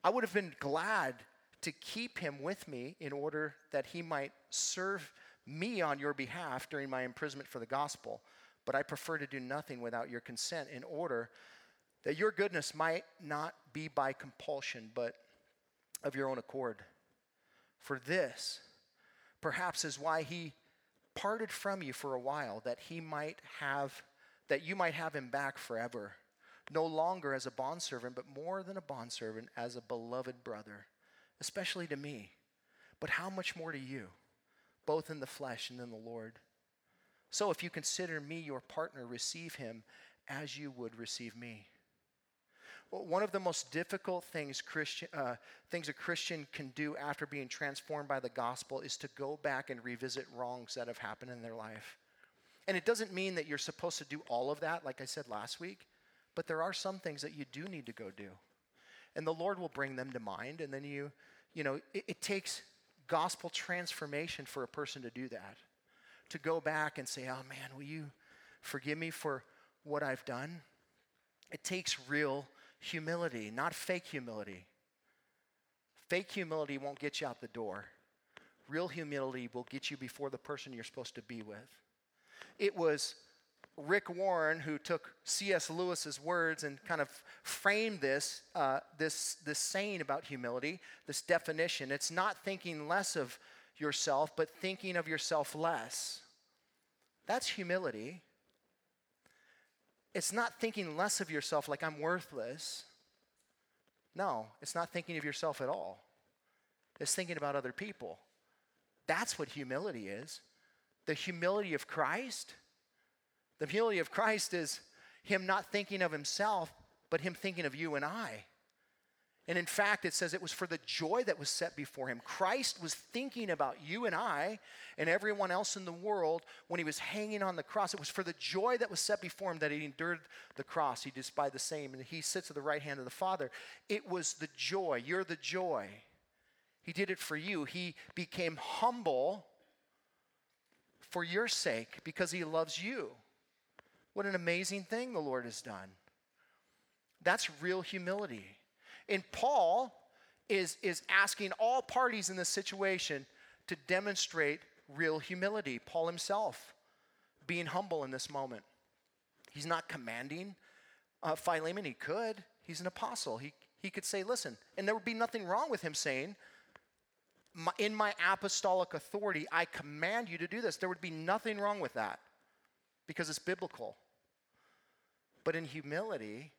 I would have been glad to keep him with me in order that he might serve me on your behalf during my imprisonment for the gospel, but I prefer to do nothing without your consent in order that your goodness might not be by compulsion, but of your own accord. For this, perhaps, is why he parted from you for a while, that he might have, that you might have him back forever, no longer as a bondservant, but more than a bondservant, as a beloved brother, especially to me. But how much more to you? both in the flesh and in the Lord. So if you consider me your partner, receive him as you would receive me. One of the most difficult things, Christian, uh, things a Christian can do after being transformed by the gospel is to go back and revisit wrongs that have happened in their life. And it doesn't mean that you're supposed to do all of that, like I said last week, but there are some things that you do need to go do. And the Lord will bring them to mind, and then you, you know, it, it takes gospel transformation for a person to do that. To go back and say, oh man, will you forgive me for what I've done? It takes real humility, not fake humility. Fake humility won't get you out the door. Real humility will get you before the person you're supposed to be with. it was Rick Warren who took C.S. Lewis's words and kind of framed this, uh, this, this saying about humility, this definition. It's not thinking less of yourself, but thinking of yourself less. That's humility. It's not thinking less of yourself like I'm worthless. No, it's not thinking of yourself at all. It's thinking about other people. That's what humility is. The humility of Christ. The humility of Christ is Him not thinking of Himself, but Him thinking of you and I. And in fact, it says it was for the joy that was set before him. Christ was thinking about you and I and everyone else in the world when he was hanging on the cross. It was for the joy that was set before him that he endured the cross. He despised the same, and he sits at the right hand of the Father. It was the joy. You're the joy. He did it for you. He became humble for your sake because he loves you. What an amazing thing the Lord has done. That's real humility. And Paul is, is asking all parties in this situation to demonstrate real humility. Paul himself being humble in this moment. He's not commanding uh, Philemon. He could. He's an apostle. He, he could say, listen, and there would be nothing wrong with him saying, in my apostolic authority, I command you to do this. There would be nothing wrong with that because it's biblical. But in humility,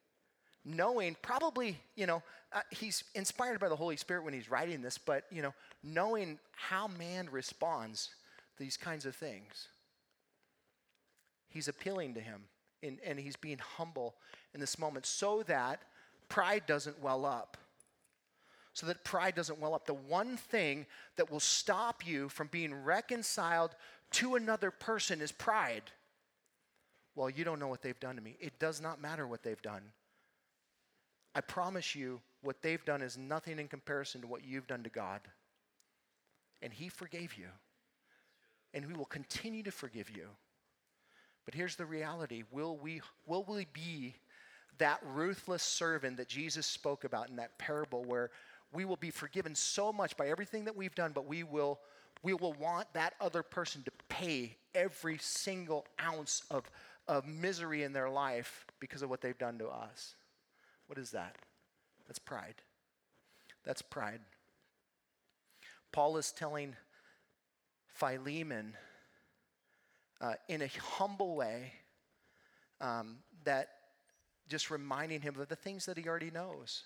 knowing probably you know uh, he's inspired by the holy spirit when he's writing this but you know knowing how man responds to these kinds of things he's appealing to him in, and he's being humble in this moment so that pride doesn't well up. So that pride doesn't well up. The one thing that will stop you from being reconciled to another person is pride. Well you don't know what they've done to me. It does not matter what they've done I promise you, what they've done is nothing in comparison to what you've done to God. And He forgave you. And we will continue to forgive you. But here's the reality will we, will we be that ruthless servant that Jesus spoke about in that parable where we will be forgiven so much by everything that we've done, but we will, we will want that other person to pay every single ounce of, of misery in their life because of what they've done to us? What is that? That's pride. That's pride. Paul is telling Philemon uh, in a humble way um, that just reminding him of the things that he already knows.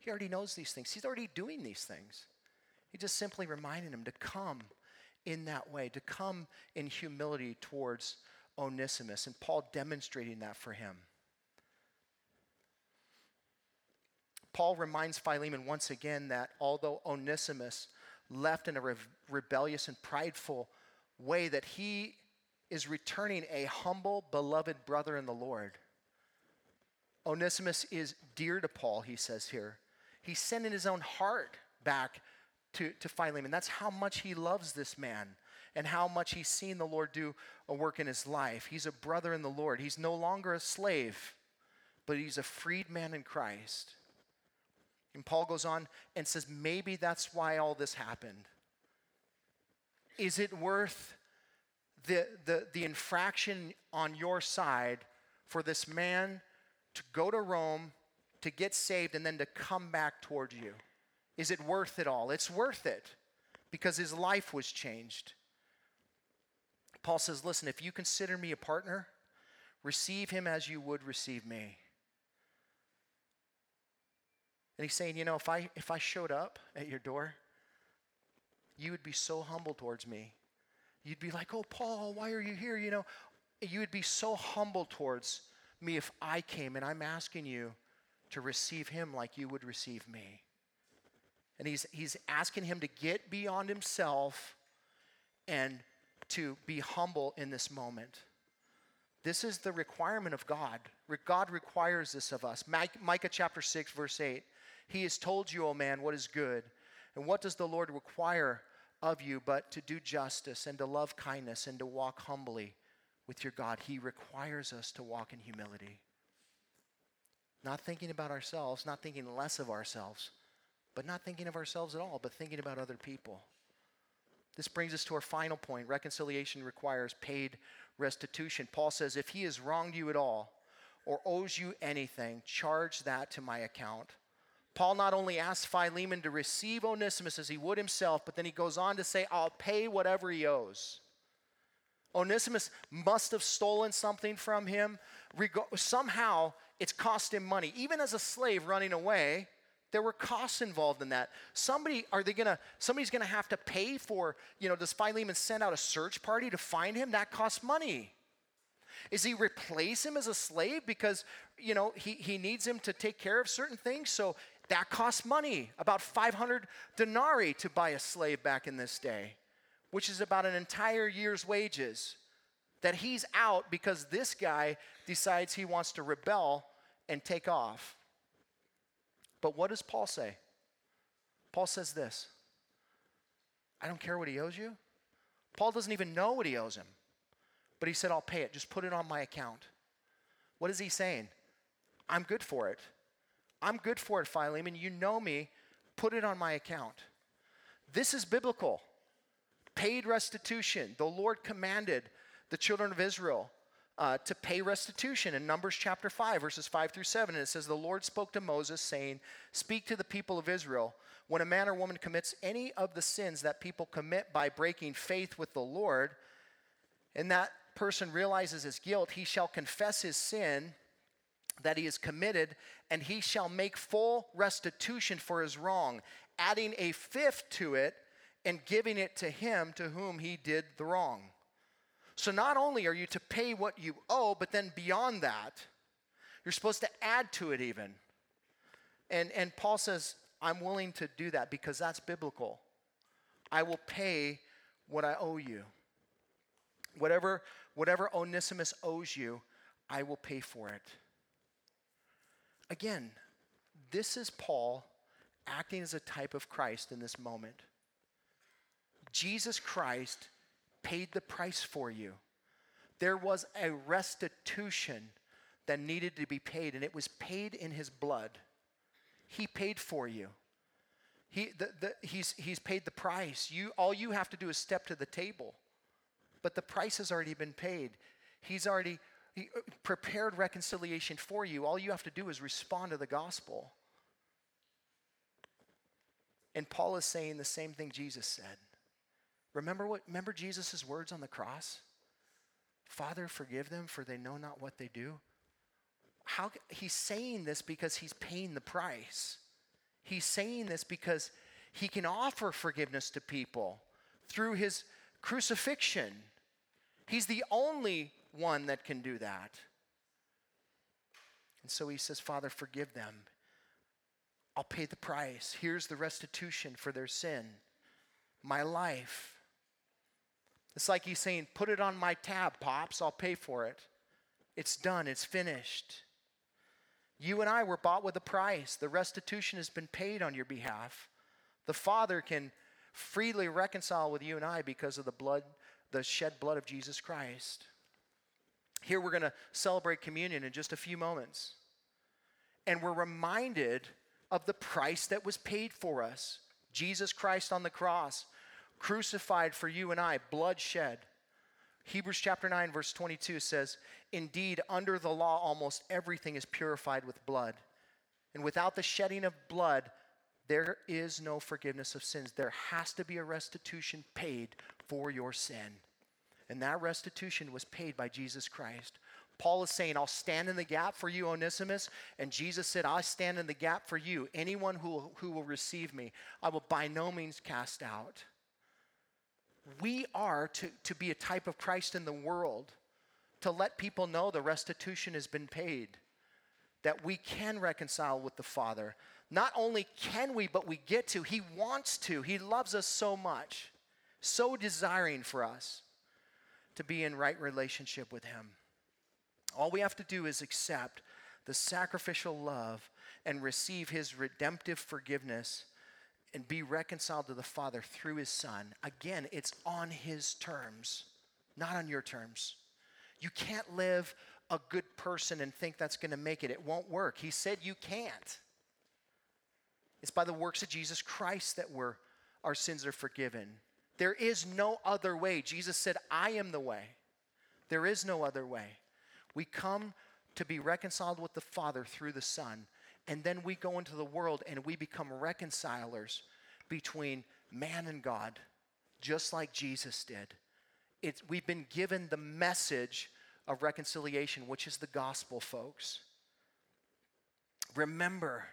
He already knows these things, he's already doing these things. He just simply reminding him to come in that way, to come in humility towards Onesimus, and Paul demonstrating that for him. Paul reminds Philemon once again that although Onesimus left in a re- rebellious and prideful way, that he is returning a humble, beloved brother in the Lord. Onesimus is dear to Paul, he says here. He's sending his own heart back to, to Philemon. That's how much he loves this man and how much he's seen the Lord do a work in his life. He's a brother in the Lord. He's no longer a slave, but he's a freed man in Christ. And Paul goes on and says, maybe that's why all this happened. Is it worth the, the, the infraction on your side for this man to go to Rome, to get saved, and then to come back towards you? Is it worth it all? It's worth it because his life was changed. Paul says, Listen, if you consider me a partner, receive him as you would receive me. And he's saying, you know, if I if I showed up at your door, you would be so humble towards me. You'd be like, "Oh, Paul, why are you here?" You know, you would be so humble towards me if I came and I'm asking you to receive him like you would receive me. And he's he's asking him to get beyond himself and to be humble in this moment. This is the requirement of God. God requires this of us. Micah chapter 6, verse 8. He has told you, O man, what is good. And what does the Lord require of you but to do justice and to love kindness and to walk humbly with your God? He requires us to walk in humility. Not thinking about ourselves, not thinking less of ourselves, but not thinking of ourselves at all, but thinking about other people. This brings us to our final point. Reconciliation requires paid restitution. Paul says, if he has wronged you at all or owes you anything, charge that to my account. Paul not only asks Philemon to receive Onesimus as he would himself, but then he goes on to say, I'll pay whatever he owes. Onesimus must have stolen something from him. Somehow it's cost him money. Even as a slave running away, there were costs involved in that. Somebody are they gonna somebody's gonna have to pay for, you know, does Philemon send out a search party to find him? That costs money. Is he replace him as a slave because you know he, he needs him to take care of certain things? So that costs money, about 500 denarii to buy a slave back in this day, which is about an entire year's wages. That he's out because this guy decides he wants to rebel and take off. But what does Paul say? Paul says this I don't care what he owes you. Paul doesn't even know what he owes him. But he said, I'll pay it. Just put it on my account. What is he saying? I'm good for it. I'm good for it, Philemon. You know me. Put it on my account. This is biblical. Paid restitution. The Lord commanded the children of Israel uh, to pay restitution in Numbers chapter 5, verses 5 through 7. And it says, The Lord spoke to Moses, saying, Speak to the people of Israel. When a man or woman commits any of the sins that people commit by breaking faith with the Lord, and that person realizes his guilt, he shall confess his sin that he has committed, and he shall make full restitution for his wrong, adding a fifth to it and giving it to him to whom he did the wrong. So not only are you to pay what you owe, but then beyond that, you're supposed to add to it even. And, and Paul says, I'm willing to do that because that's biblical. I will pay what I owe you. Whatever, whatever Onesimus owes you, I will pay for it. Again, this is Paul acting as a type of Christ in this moment. Jesus Christ paid the price for you. There was a restitution that needed to be paid, and it was paid in his blood. He paid for you. He, the, the, he's, he's paid the price. You, all you have to do is step to the table. But the price has already been paid. He's already Uh, prepared reconciliation for you. All you have to do is respond to the gospel. And Paul is saying the same thing Jesus said. Remember what remember Jesus' words on the cross? Father, forgive them for they know not what they do. How he's saying this because he's paying the price. He's saying this because he can offer forgiveness to people through his crucifixion. He's the only one that can do that. And so he says, Father, forgive them. I'll pay the price. Here's the restitution for their sin my life. It's like he's saying, Put it on my tab, Pops, I'll pay for it. It's done, it's finished. You and I were bought with a price. The restitution has been paid on your behalf. The Father can freely reconcile with you and I because of the blood, the shed blood of Jesus Christ. Here we're going to celebrate communion in just a few moments. And we're reminded of the price that was paid for us Jesus Christ on the cross crucified for you and I, blood shed. Hebrews chapter 9, verse 22 says, Indeed, under the law, almost everything is purified with blood. And without the shedding of blood, there is no forgiveness of sins. There has to be a restitution paid for your sin. And that restitution was paid by Jesus Christ. Paul is saying, I'll stand in the gap for you, Onesimus. And Jesus said, I stand in the gap for you. Anyone who, who will receive me, I will by no means cast out we are to, to be a type of Christ in the world, to let people know the restitution has been paid, that we can reconcile with the Father. Not only can we, but we get to. He wants to. He loves us so much, so desiring for us to be in right relationship with Him. All we have to do is accept the sacrificial love and receive His redemptive forgiveness and be reconciled to the Father through his Son. Again, it's on his terms, not on your terms. You can't live a good person and think that's going to make it. It won't work. He said you can't. It's by the works of Jesus Christ that we're, our sins are forgiven. There is no other way. Jesus said, I am the way, There is no other way. We come to be reconciled with the Father through the Son, and then we go into the world and we become reconcilers between man and God, just like Jesus did. It's, we've been given the message of reconciliation, which is the gospel, folks. Remember,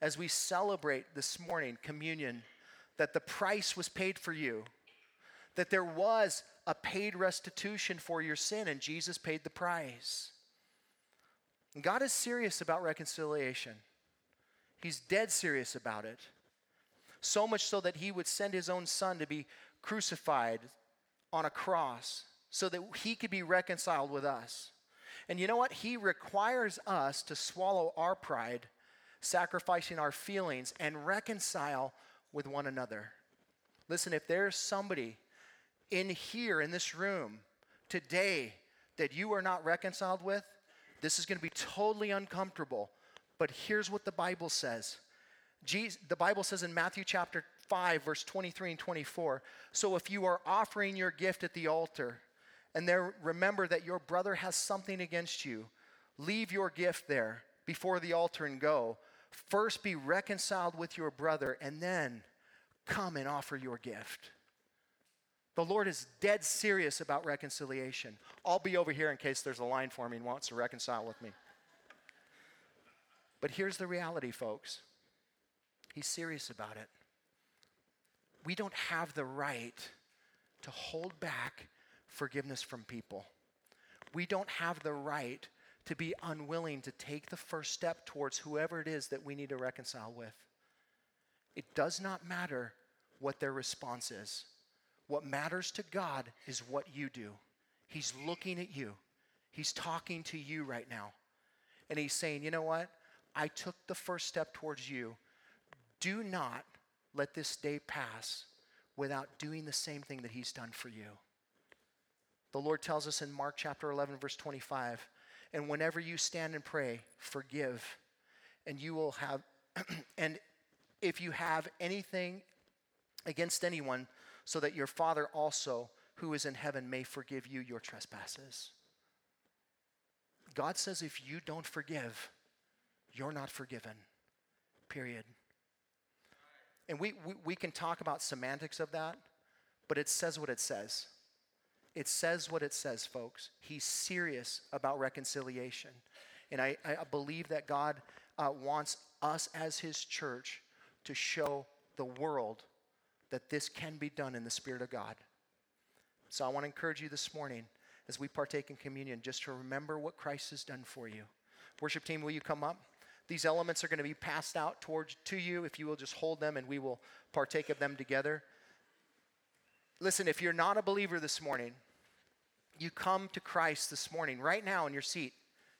as we celebrate this morning communion, that the price was paid for you, that there was a paid restitution for your sin, and Jesus paid the price. And God is serious about reconciliation. He's dead serious about it. So much so that he would send his own son to be crucified on a cross so that he could be reconciled with us. And you know what? He requires us to swallow our pride, sacrificing our feelings, and reconcile with one another. Listen, if there's somebody in here, in this room, today that you are not reconciled with, this is going to be totally uncomfortable. But here's what the Bible says. Jesus, the Bible says in Matthew chapter 5, verse 23 and 24. So if you are offering your gift at the altar, and there remember that your brother has something against you, leave your gift there before the altar and go. First be reconciled with your brother, and then come and offer your gift. The Lord is dead serious about reconciliation. I'll be over here in case there's a line for me and wants to reconcile with me. But here's the reality, folks. He's serious about it. We don't have the right to hold back forgiveness from people. We don't have the right to be unwilling to take the first step towards whoever it is that we need to reconcile with. It does not matter what their response is. What matters to God is what you do. He's looking at you, He's talking to you right now. And He's saying, you know what? I took the first step towards you. Do not let this day pass without doing the same thing that He's done for you. The Lord tells us in Mark chapter 11, verse 25, and whenever you stand and pray, forgive, and you will have, and if you have anything against anyone, so that your Father also, who is in heaven, may forgive you your trespasses. God says if you don't forgive, you're not forgiven. Period. And we, we, we, can talk about semantics of that, but it says what it says. It says what it says, folks. He's serious about reconciliation. And I, I believe that God uh, wants us as His church to show the world that this can be done in the Spirit of God. So I want to encourage you this morning as we partake in communion just to remember what Christ has done for you. Worship team, will you come up? These elements are going to be passed out towards to you if you will just hold them and we will partake of them together. Listen, if you're not a believer this morning, you come to Christ this morning, right now in your seat.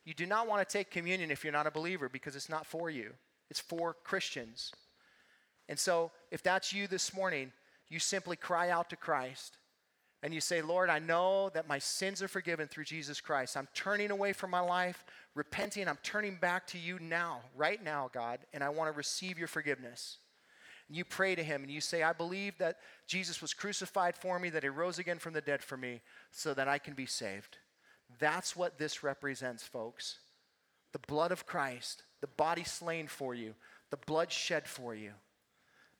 You do not want to take communion if you're not a believer because it's not for you, it's for Christians. And so, if that's you this morning, you simply cry out to Christ and you say, Lord, I know that my sins are forgiven through Jesus Christ. I'm turning away from my life, repenting. I'm turning back to you now, right now, God, and I want to receive your forgiveness. And you pray to him and you say, I believe that Jesus was crucified for me, that he rose again from the dead for me, so that I can be saved. That's what this represents, folks. The blood of Christ, the body slain for you, the blood shed for you.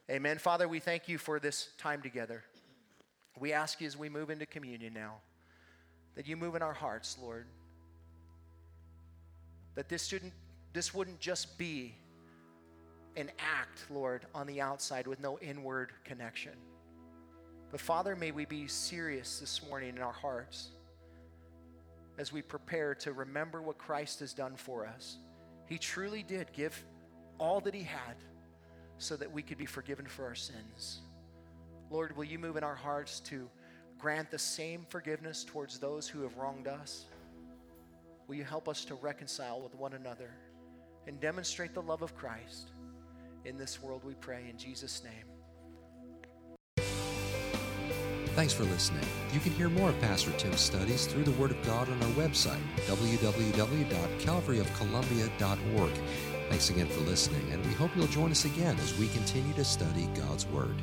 Amen. Father, we thank you for this time together. We ask you as we move into communion now that you move in our hearts, Lord. That this shouldn't this wouldn't just be an act, Lord, on the outside with no inward connection. But Father, may we be serious this morning in our hearts as we prepare to remember what Christ has done for us. He truly did give all that he had so that we could be forgiven for our sins. Lord, will you move in our hearts to grant the same forgiveness towards those who have wronged us? Will you help us to reconcile with one another and demonstrate the love of Christ in this world, we pray in Jesus' name. Thanks for listening. You can hear more of Pastor Tim's studies through the Word of God on our website, www.calvaryofcolumbia.org. Thanks again for listening, and we hope you'll join us again as we continue to study God's Word.